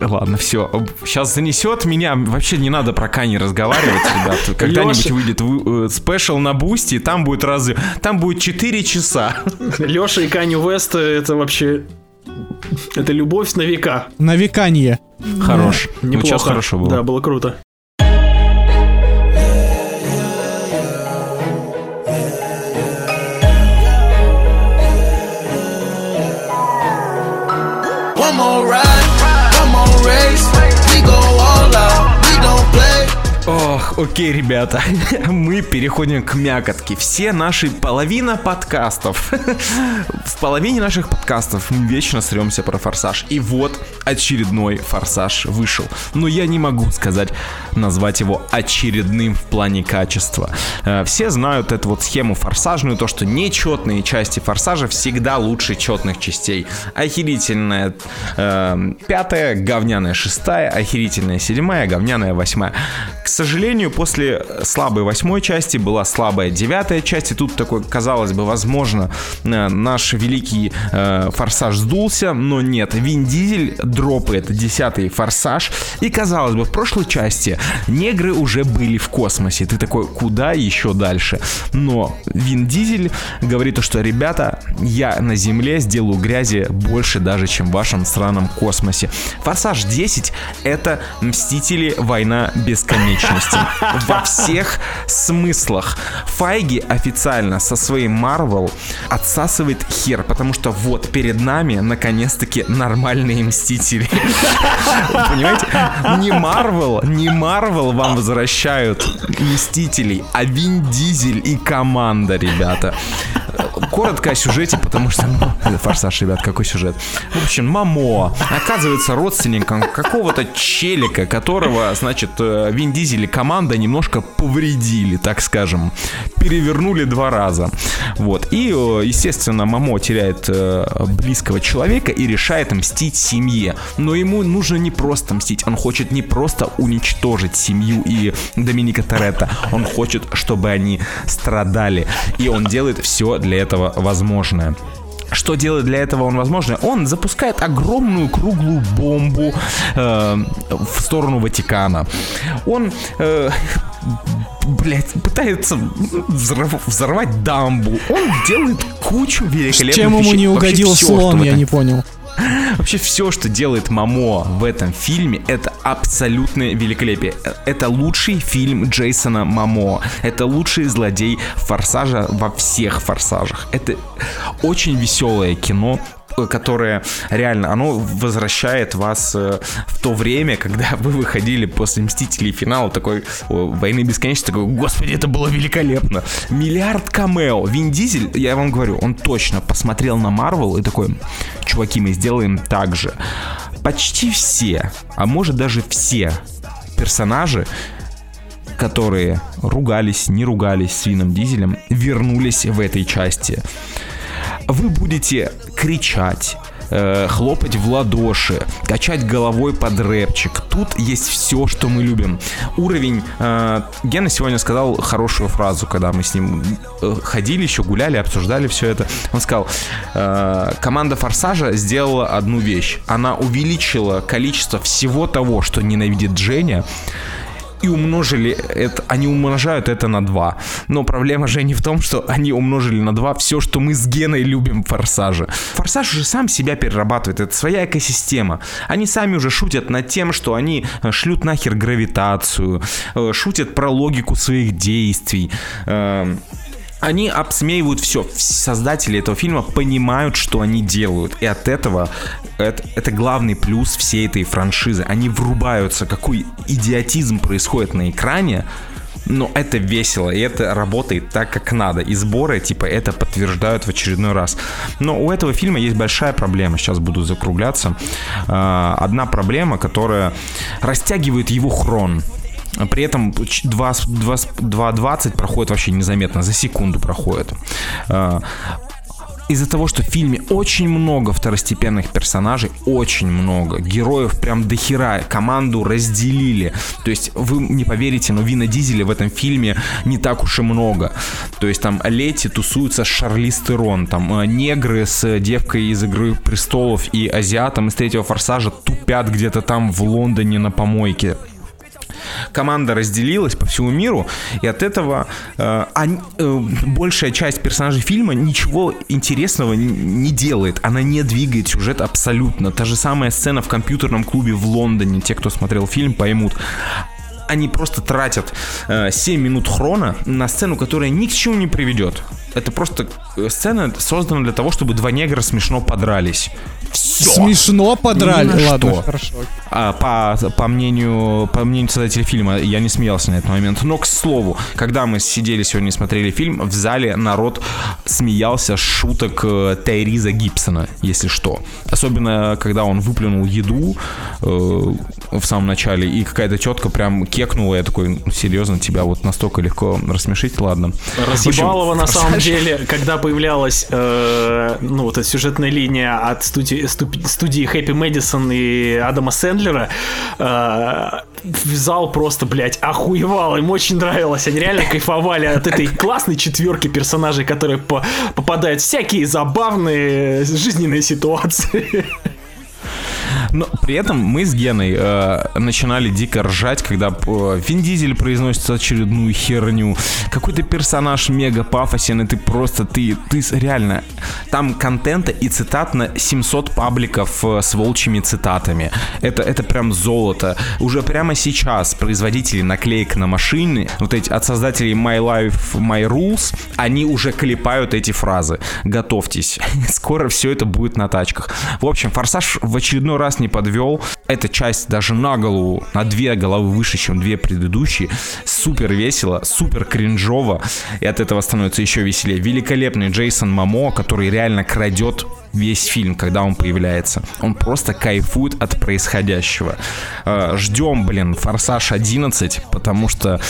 ладно, все. Сейчас занесет меня. Вообще не надо про Кани разговаривать, ребят. Когда-нибудь выйдет вы- э, special на Boosty, и там будет разве... Там будет 4 часа. Леша и Канни Уэст это вообще... Это любовь на века. На веканье. Хорош. Ну, Неплохо. сейчас хорошо было. Да, было круто. Ох, окей, ребята, мы переходим к мякотке. Все наши половина подкастов. В половине наших подкастов мы вечно сремся про форсаж. И вот очередной форсаж вышел. Но я не могу сказать, назвать его очередным в плане качества. Э, Все знают эту вот схему форсажную, то, что нечетные части форсажа всегда лучше четных частей. Охерительная э, пятая, говняная шестая, охерительная седьмая, говняная восьмая. К сожалению, после слабой восьмой части была слабая девятая часть, и тут такой, казалось бы, возможно, э, наш великий э, форсаж сдулся, но нет, Вин Дизель дропает десятый форсаж, и казалось бы, в прошлой части негры уже были в космосе, ты такой, куда еще дальше? Но Вин Дизель говорит, то, что, ребята, я на Земле сделаю грязи больше даже, чем в вашем сраном космосе. Форсаж 10 это Мстители Война Бесконечности. Во всех смыслах. Файги официально со своим Marvel отсасывает хер, потому что вот перед нами наконец-таки нормальные Мстители. Понимаете? Не Marvel, не Marvel вам возвращают Мстителей, а Вин Дизель и команда, ребята. коротко о сюжете, потому что, ну, форсаж, ребят, какой сюжет. В общем, Мамо оказывается родственником какого-то челика, которого, значит, э, Вин Дизель и команда немножко повредили, так скажем. Перевернули два раза. Вот. И, э, естественно, Мамо теряет э, близкого человека и решает мстить семье. Но ему нужно не просто мстить, он хочет не просто уничтожить семью и Доминика Торетто, он хочет, чтобы они страдали. И он делает все для этого возможное. Что делает для этого он возможно? Он запускает огромную круглую бомбу э, в сторону Ватикана. Он э, блядь, пытается взорв- взорвать дамбу. Он делает кучу великолепных Чем ему вещей. не Вообще угодил что слон, я не понял. Вообще все, что делает Мамо в этом фильме, это абсолютное великолепие. Это лучший фильм Джейсона Мамо. Это лучший злодей Форсажа во всех Форсажах. Это очень веселое кино, которое реально, оно возвращает вас э, в то время, когда вы выходили после Мстителей финала такой Войны Бесконечности, такой, господи, это было великолепно. Миллиард камео. Вин Дизель, я вам говорю, он точно посмотрел на Марвел и такой, чуваки, мы сделаем так же. Почти все, а может даже все персонажи, которые ругались, не ругались с Вином Дизелем, вернулись в этой части. Вы будете кричать, э, хлопать в ладоши, качать головой под рэпчик. Тут есть все, что мы любим. Уровень... э, Гена сегодня сказал хорошую фразу, когда мы с ним э, ходили еще, гуляли, обсуждали все это. Он сказал, э, команда Форсажа сделала одну вещь. Она увеличила количество всего того, что ненавидит Дженя, и умножили это, они умножают это на 2. Но проблема же не в том, что они умножили на 2 все, что мы с Геной любим в Форсаже. Форсаж уже сам себя перерабатывает, это своя экосистема. Они сами уже шутят над тем, что они э, шлют нахер гравитацию, э, шутят про логику своих действий. Они обсмеивают все. Создатели этого фильма понимают, что они делают. И от этого это, это главный плюс всей этой франшизы. Они врубаются, какой идиотизм происходит на экране. Но это весело, и это работает так, как надо. И сборы, типа, это подтверждают в очередной раз. Но у этого фильма есть большая проблема. Сейчас буду закругляться. А, Одна проблема, которая растягивает его хрон. При этом 2.20 проходит вообще незаметно, за секунду проходит. А, Из-за того, что в фильме очень много второстепенных персонажей, очень много, героев прям до хера, команду разделили. То есть вы не поверите, но Вина Дизеля в этом фильме не так уж и много. То есть там Лети тусуются с Шарлиз Терон, там э, негры с девкой из Игры Престолов и азиатом из Третьего Форсажа тупят где-то там в Лондоне на помойке команда разделилась по всему миру, и от этого э, они- э, большая часть персонажей фильма ничего интересного не делает. Она не двигает сюжет абсолютно. Та же самая сцена в компьютерном клубе в Лондоне. Те, кто смотрел фильм, поймут. Они просто тратят э, 7 минут хрона на сцену, которая ни к чему не приведет. Это просто э, сцена создана для того, чтобы два негра смешно подрались. Все. Смешно подрали. Ни Ладно, что. хорошо. А, по, по мнению по мнению создателя фильма, я не смеялся на этот момент. Но, к слову, когда мы сидели сегодня и смотрели фильм, в зале народ смеялся с шуток э, Тайриза Гибсона, если что. Особенно, когда он выплюнул еду э, в самом начале, и какая-то тетка прям кекнула, я такой, «Ну, серьезно, тебя вот настолько легко рассмешить, ладно. Разъебалово на самом деле, когда появлялась э, ну, вот эта сюжетная линия от студии, студии Хэппи Мэдисон и Адама Сэндлера, э, в зал просто, блядь, охуевал. Им очень нравилось. Они реально кайфовали от этой классной четверки персонажей, которые по- попадают в всякие забавные жизненные ситуации. Но при этом мы с Геной э, начинали дико ржать, когда э, Вин Дизель произносит очередную херню. Какой-то персонаж мега пафосен, и ты просто, ты, ты реально... Там контента и цитат на 700 пабликов э, с волчьими цитатами. Это, это прям золото. Уже прямо сейчас производители наклеек на машины, вот эти от создателей My Life, My Rules, они уже клепают эти фразы. Готовьтесь. Скоро все это будет на тачках. В общем, Форсаж в очередной раз не подвел. Эта часть даже на голову, на две головы выше, чем две предыдущие. Супер весело, супер кринжово. И от этого становится еще веселее. Великолепный Джейсон Мамо, который реально крадет весь фильм, когда он появляется. Он просто кайфует от происходящего. Э, Ждем, блин, Форсаж 11, потому что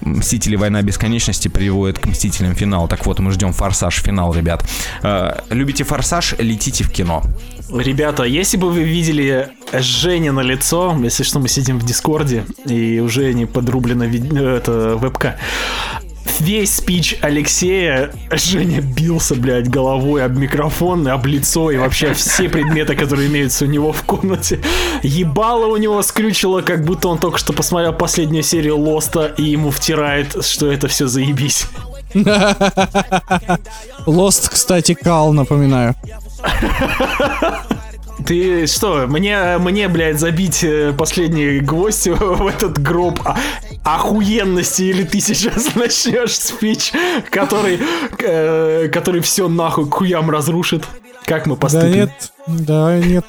Мстители Война Бесконечности приводит к Мстителям финал. Так вот, мы ждем Форсаж финал, ребят. Э, Любите Форсаж, летите в кино. Ребята, если бы вы видели Женя на лицо, если что, мы сидим в Дискорде, и уже не подрублена ви- э, это вебка. Весь спич Алексея Женя бился, блядь, головой об микрофон, об лицо и вообще все предметы, которые имеются у него в комнате. Ебало у него скрючило, как будто он только что посмотрел последнюю серию Лоста и ему втирает, что это все заебись. Lost, кстати, Кал, напоминаю. Ты что, мне, мне, блядь, забить э, последний гвоздь в этот гроб а- охуенности, или ты сейчас начнешь спич, который, э, который все нахуй к хуям разрушит? Как мы Да поступим? нет, да нет.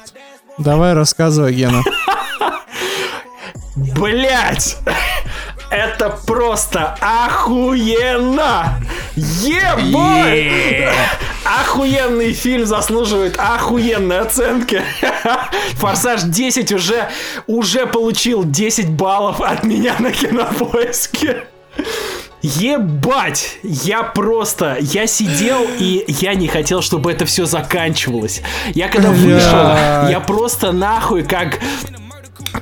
Давай рассказывай, Гена. Блять! Это просто охуенно! Ебой! Охуенный фильм заслуживает охуенной оценки. Форсаж 10 уже, уже получил 10 баллов от меня на кинопоиске. Ебать! Я просто... Я сидел и я не хотел, чтобы это все заканчивалось. Я когда вышел, я просто нахуй как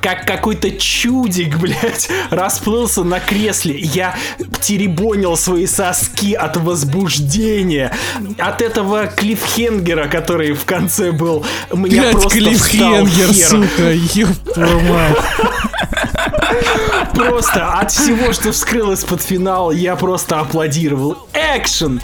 как какой-то чудик, блядь, расплылся на кресле. Я теребонил свои соски от возбуждения. От этого клифхенгера, который в конце был. У меня Блять, просто клифхенгер, сука, ёб твою мать. Просто от всего, что вскрылось под финал, я просто аплодировал. Экшен!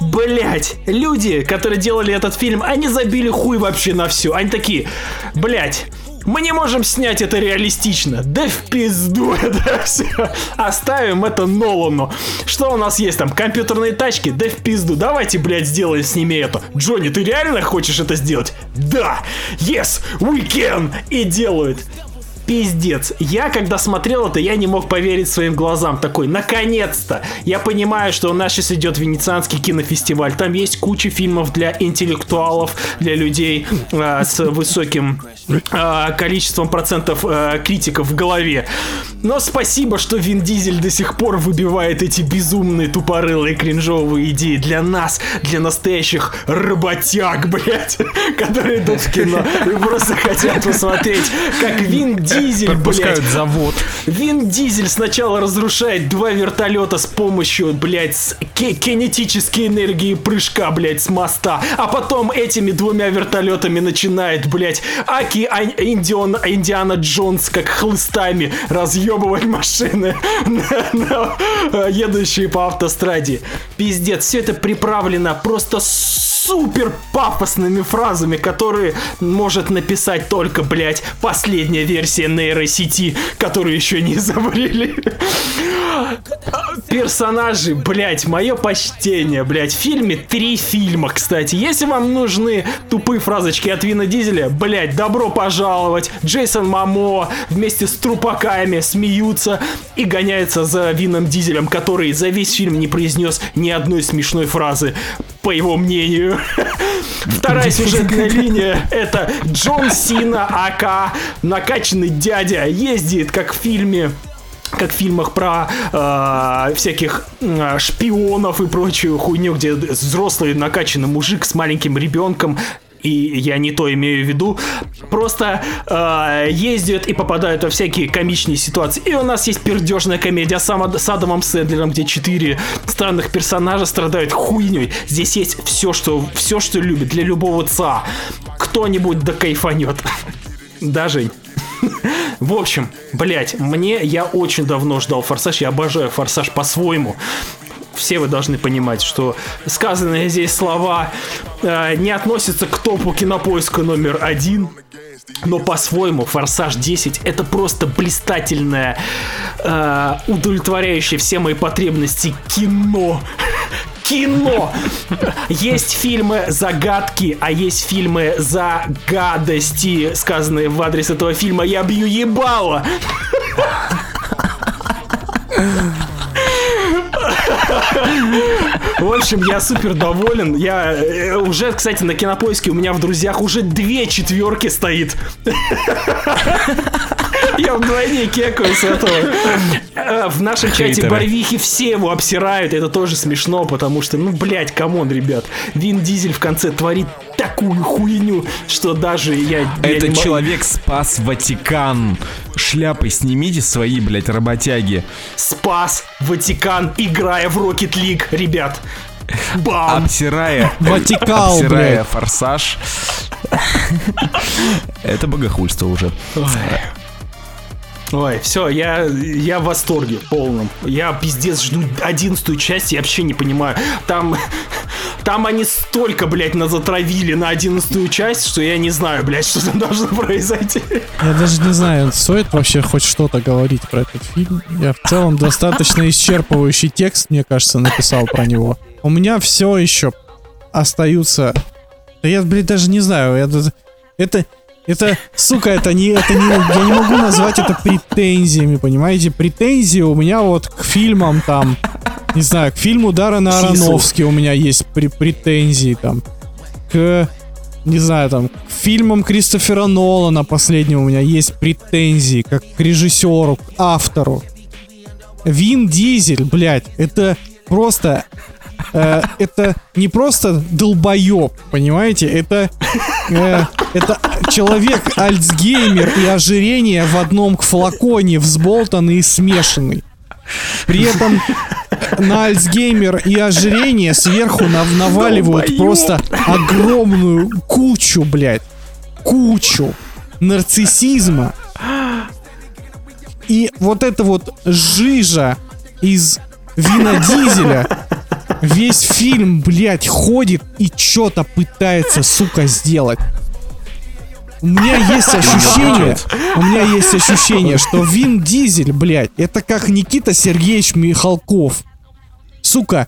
Блять, люди, которые делали этот фильм, они забили хуй вообще на все. Они такие, блять, мы не можем снять это реалистично. Да в пизду это все. Оставим это Нолану. Что у нас есть там? Компьютерные тачки? Да в пизду. Давайте, блядь, сделаем с ними это. Джонни, ты реально хочешь это сделать? Да. Yes, we can. И делают. Пиздец. Я, когда смотрел это, я не мог поверить своим глазам. Такой, наконец-то! Я понимаю, что у нас сейчас идет Венецианский кинофестиваль. Там есть куча фильмов для интеллектуалов, для людей э, с высоким э, количеством процентов э, критиков в голове. Но спасибо, что Вин Дизель до сих пор выбивает эти безумные, тупорылые, кринжовые идеи для нас, для настоящих работяг, блядь, которые идут в кино и просто хотят посмотреть, как Вин Дизель, Пропускают блядь, завод. Вин Дизель сначала разрушает два вертолета с помощью, блядь, с кинетической энергии прыжка, блядь, с моста, а потом этими двумя вертолетами начинает, блядь, Аки Ань- Индион, Индиана Джонс как хлыстами разъебывать машины, на- на, э, едущие по автостраде. Пиздец, все это приправлено просто супер пафосными фразами, которые может написать только, блядь, последняя версия нейросети, которую еще не изобрели. Персонажи, блядь, мое почтение, блядь. В фильме три фильма, кстати. Если вам нужны тупые фразочки от Вина Дизеля, блядь, добро пожаловать. Джейсон Мамо вместе с трупаками смеются и гоняются за Вином Дизелем, который за весь фильм не произнес ни одной смешной фразы по его мнению. Вторая сюжетная линия это Джон Сина, АК, накачанный дядя, ездит как в фильме как в фильмах про э, всяких э, шпионов и прочую хуйню, где взрослый накачанный мужик с маленьким ребенком и я не то имею в виду, просто э, ездят и попадают во всякие комичные ситуации. И у нас есть пердежная комедия с, с Адамом Сэндлером, где четыре странных персонажа страдают хуйней. Здесь есть все, что, все, что любит для любого ца. Кто-нибудь да кайфанет. Да, Жень? В общем, блять, мне я очень давно ждал Форсаж, я обожаю Форсаж по-своему. Все вы должны понимать, что сказанные здесь слова э, не относятся к топу кинопоиска номер один. Но по-своему Форсаж 10 это просто блистательное, э, удовлетворяющее все мои потребности кино. кино. Есть фильмы загадки, а есть фильмы за гадости, сказанные в адрес этого фильма. Я бью ебало. В общем, я супер доволен. Я э, уже, кстати, на кинопоиске у меня в друзьях уже две четверки стоит. Я вдвойне кекаю с этого. Э, В нашем чате. Барвихи все его обсирают. Это тоже смешно, потому что, ну, блядь, come on, ребят. Вин Дизель в конце творит такую хуйню, что даже я... Этот человек спас Ватикан. Шляпы снимите свои, блядь, работяги. спас Ватикан, играя в Rocket League, ребят. Бам! Обсирая... Ватикал, Обсирая блядь. форсаж. Это богохульство уже. Ой, все, я, я в восторге полном. Я пиздец жду одиннадцатую часть, я вообще не понимаю. Там, там они столько, блядь, назатравили на одиннадцатую часть, что я не знаю, блядь, что там должно произойти. Я даже не знаю, стоит вообще хоть что-то говорить про этот фильм. Я в целом достаточно исчерпывающий текст, мне кажется, написал про него. У меня все еще остаются... Я, блядь, даже не знаю. Это, это, это, сука, это не, это не, я не могу назвать это претензиями, понимаете? Претензии у меня вот к фильмам там, не знаю, к фильму Сису. Аронофски у меня есть пре- претензии там, к, не знаю, там, к фильмам Кристофера Нолана последнего у меня есть претензии, как к режиссеру, к автору. Вин Дизель, блядь, это просто... э, это не просто долбоеб, понимаете? Это... э, это человек Альцгеймер и ожирение в одном флаконе, взболтанный и смешанный. При этом на Альцгеймер и ожирение сверху нав- наваливают Долбоёб. просто огромную кучу, блядь, кучу нарциссизма. И вот эта вот жижа из Вина Дизеля весь фильм, блядь, ходит и что-то пытается, сука, сделать. У меня есть ощущение, у меня есть ощущение, что Вин Дизель, блядь, это как Никита Сергеевич Михалков. Сука,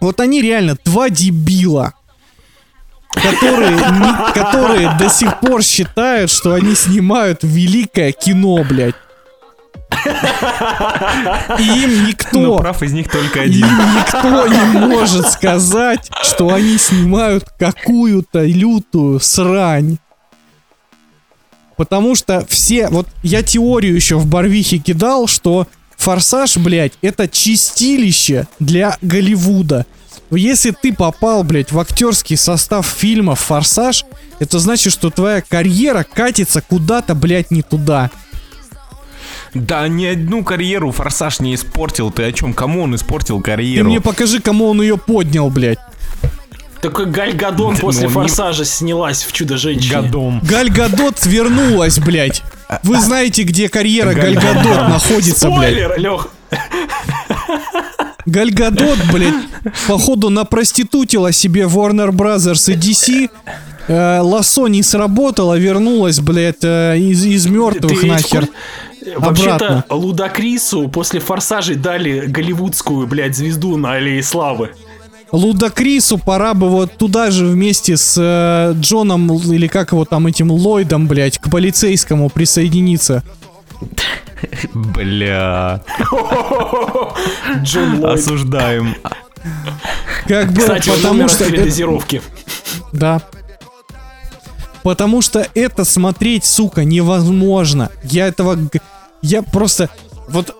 вот они реально два дебила, которые, не- которые до сих пор считают, что они снимают великое кино, блядь. Им никто, Но прав из них только один. им никто не может сказать, что они снимают какую-то лютую срань. Потому что все... Вот я теорию еще в Барвихе кидал, что Форсаж, блядь, это чистилище для Голливуда. Если ты попал, блядь, в актерский состав фильма «Форсаж», это значит, что твоя карьера катится куда-то, блядь, не туда. Да ни одну карьеру Форсаж не испортил. Ты о чем? Кому он испортил Ты карьеру? мне покажи, кому он ее поднял, блядь. Такой Галь Гадон Да, после ну, не- «Форсажа» снялась в «Чудо-женщине». Годом. Галь Гадот вернулась, блядь. Вы знаете, где карьера Галь Галь Гадот находится, блядь. Спойлер, Лех. Галь Гадот, блядь, походу напроститутила себе Warner Brothers и DC. Э, лассо не сработало, вернулась, блядь, э, из, из мертвых Ты ведь нахер. в кур- Вообще-то. Лудакрису после «Форсажей» дали голливудскую, блядь, звезду на Аллее Славы. Лудакрису пора бы вот туда же вместе с э, Джоном, или как его там, этим Ллойдом, блядь, к полицейскому присоединиться. Бля. Джон Ллойд. Осуждаем. Как бы, Кстати, потому что... это-. Да. Потому что это смотреть, сука, невозможно. Я этого... Я просто... Вот...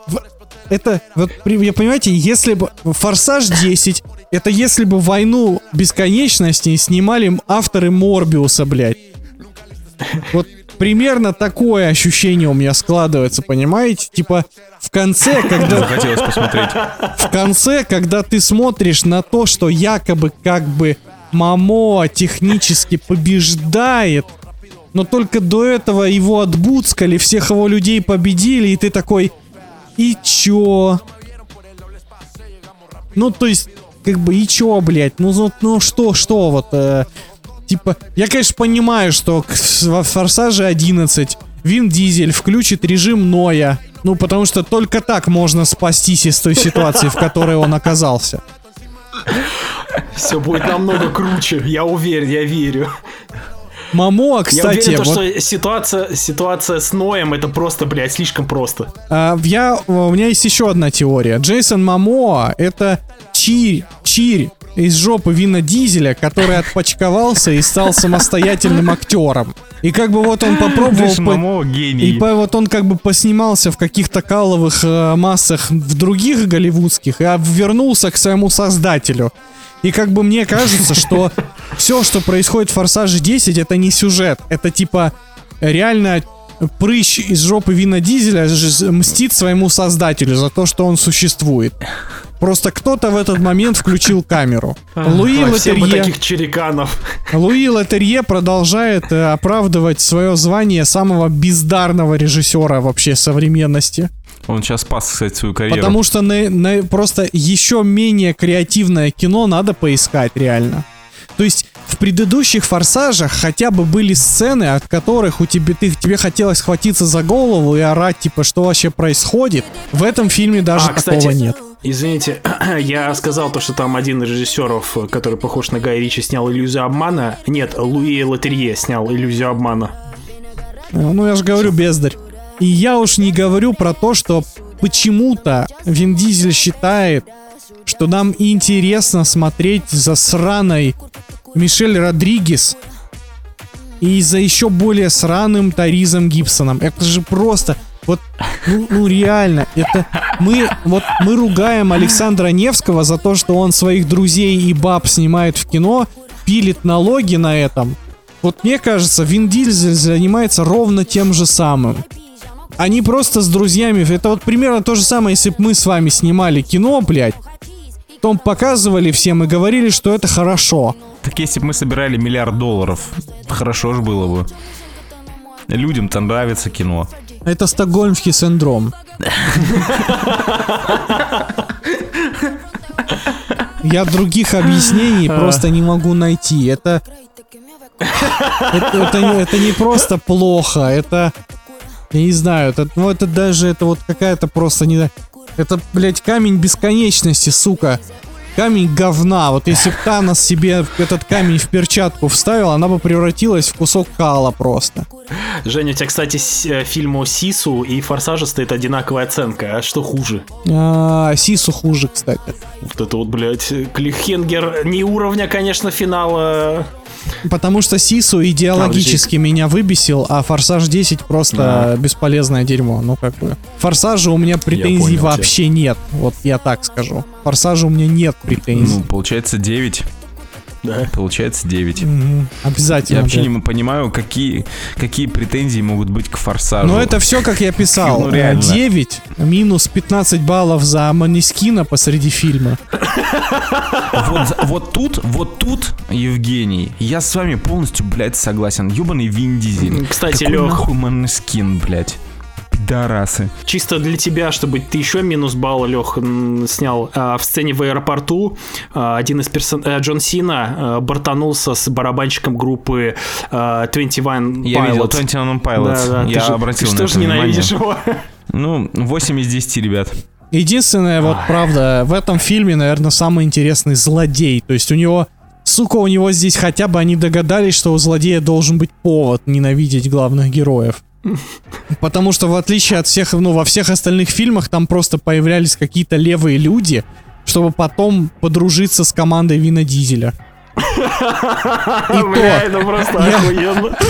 Это... Вот, я понимаете, если бы... Форсаж 10... Это если бы войну бесконечности снимали авторы Морбиуса, блядь. Вот примерно такое ощущение у меня складывается, понимаете? Типа в конце, когда Захотелось посмотреть. в конце, когда ты смотришь на то, что якобы как бы Мамо технически побеждает, но только до этого его отбуцкали, всех его людей победили, и ты такой, и чё? Ну, то есть, как бы, и чё, блядь? Ну, ну, ну что, что вот, э, типа, я, конечно, понимаю, что во Форсаже 11 Вин Дизель включит режим Ноя. Ну, потому что только так можно спастись из той ситуации, в которой он оказался. Все будет намного круче, я уверен, я верю. Мамо, Я кстати, уверен, то, вот, что ситуация, ситуация с Ноем это просто, блядь, слишком просто. а, я, у меня есть еще одна теория. Джейсон Мамоа это чирь, чирь из жопы Вина Дизеля, который отпочковался и стал самостоятельным актером. И как бы вот он попробовал... Джейсон по- Момо И гений. по- вот он как бы поснимался в каких-то каловых э, массах в других голливудских и вернулся к своему создателю. И как бы мне кажется, что все, что происходит в Форсаже 10, это не сюжет. Это типа реально прыщ из жопы Вина Дизеля мстит своему создателю за то, что он существует. Просто кто-то в этот момент включил камеру. Луи Ой, Латерье... таких череканов. Луи Латерье продолжает э, оправдывать свое звание самого бездарного режиссера вообще современности. Он сейчас спас, кстати, свою карьеру. Потому что на, на- просто еще менее креативное кино надо поискать реально. То есть в предыдущих форсажах хотя бы были сцены, от которых у тебя, ты, тебе хотелось схватиться за голову и орать, типа, что вообще происходит. В этом фильме даже А, такого кстати, нет. Извините, я сказал то, что там один из режиссеров, который похож на Гай Ричи, снял иллюзию обмана. Нет, Луи Латерье снял иллюзию обмана. Э, Ну, я же говорю, бездарь. И я уж не говорю про то, что почему-то Вин Дизель считает, что нам интересно смотреть за сраной Мишель Родригес и за еще более сраным Таризом Гибсоном. Это же просто... Вот, ну, ну реально, это мы вот мы ругаем Александра Невского за то, что он своих друзей и баб снимает в кино, пилит налоги на этом. Вот мне кажется, Вин Дизель занимается ровно тем же самым. Они просто с друзьями, это вот примерно то же самое, если бы мы с вами снимали кино, блядь, потом показывали всем и говорили, что это хорошо. Так если бы мы собирали миллиард долларов, хорошо же было бы. Людям-то нравится кино. Это стокгольмский синдром. Я других объяснений просто не могу найти. Это, это, это, это не просто плохо, это, я не знаю, это, ну это даже, это вот какая-то просто не... Это, блядь, камень бесконечности, сука. Камень говна. Вот если бы Танос себе этот камень в перчатку вставил, она бы превратилась в кусок кала просто. Женя, у тебя, кстати, с- э, фильму Сису и Форсажа стоит одинаковая оценка. А что хуже? А, Сису хуже, кстати. Вот это вот, блядь, Клихенгер не уровня, конечно, финала. Потому что Сису идеологически меня выбесил, а Форсаж 10 просто бесполезное дерьмо. Ну, как бы. Форсажа у меня претензий понял тебя. вообще нет. Вот я так скажу. Форсажа у меня нет претензий. Ну, получается 9. Да. Получается 9. Мгм. Обязательно. Я вообще блядь. не понимаю, какие, какие претензии могут быть к форсажу. Но это все, как я писал. Ну, реально. 9 минус 15 баллов за Манискина посреди фильма. Вот, вот тут, вот тут, Евгений, я с вами полностью, блядь, согласен. Ёбаный Вин Дизель. Кстати, Какой Лёх. нахуй Манескин, блядь. Пидорасы. Чисто для тебя, чтобы ты еще минус балл, Лех, снял. А, в сцене в аэропорту а, один из персон... э, Джон Сина а, бортанулся с барабанщиком группы а, 21 Я видел Pilots. 21 Pilots. Да, да, я ты же, обратил ты на что это ж ненавидишь внимание. его? Ну, 8 из 10, ребят. Единственное, вот правда, в этом фильме, наверное, самый интересный злодей. То есть у него, сука, у него здесь хотя бы они догадались, что у злодея должен быть повод ненавидеть главных героев. Потому что в отличие от всех, ну, во всех остальных фильмах там просто появлялись какие-то левые люди, чтобы потом подружиться с командой Вина Дизеля. И Бля, то, это просто Я- охуенно.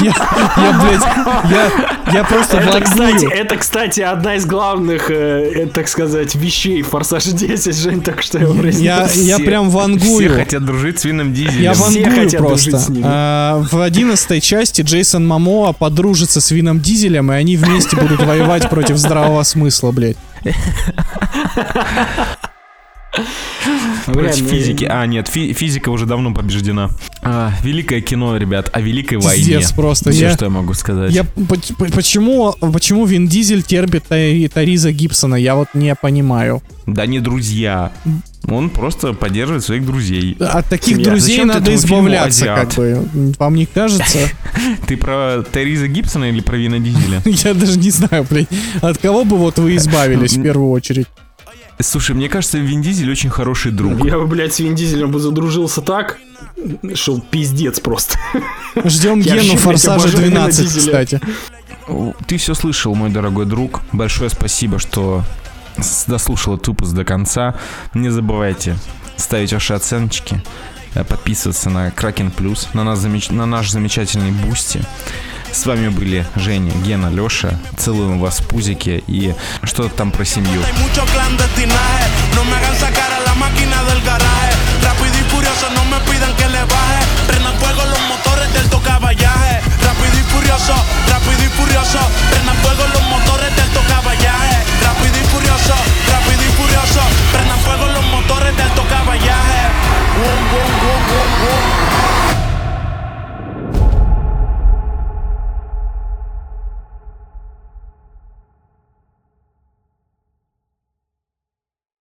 я, я, блядь, я, я просто Это, вангую. кстати, это, кстати, одна из главных, э, э, так сказать, вещей в Форсаже 10, Жень, так что я произнес. Я, я Все- прям вангую. Все хотят дружить с Вином Дизелем. Я Все вангую просто. с. А, в одиннадцатой части Джейсон Мамоа подружится с Вином Дизелем, и они вместе будут воевать против здравого смысла, блядь. Против Бля, физики. А, нет, фи- физика уже давно побеждена. А, великое кино, ребят, о великой войне. Пиздец просто. Все, Я- что я могу сказать. Я почему, почему Вин Дизель терпит Тари- Тариза Гибсона, я вот не понимаю. Да не друзья. Он просто поддерживает своих друзей. От таких Семья. друзей Зачем надо избавляться, как бы. Вам не кажется? Ты про Тереза Гибсона или про Вина Дизеля? Я даже не знаю, блядь, от кого бы вот вы избавились в первую очередь. Слушай, мне кажется, Вин Дизель очень хороший друг. Я бы, блядь, с Вин Дизелем бы задружился так, что пиздец просто. Ждем Гену вообще, Форсажа обожаю Вина 12, Дизеля. кстати. Ты все слышал, мой дорогой друг. Большое спасибо, что дослушал этот выпуск до конца. Не забывайте ставить ваши оценочки, э, подписываться на Кракен Плюс, на, нас замеч- на наш замечательный Boosty. С вами были Женя, Гена, Леша. Целуем вас в пузике и что там про семью. Rápido y furioso, prendan fuego los motores del tocaballaje. Rápido y furioso, rápido y furioso, prendan fuego los motores del tocaballaje.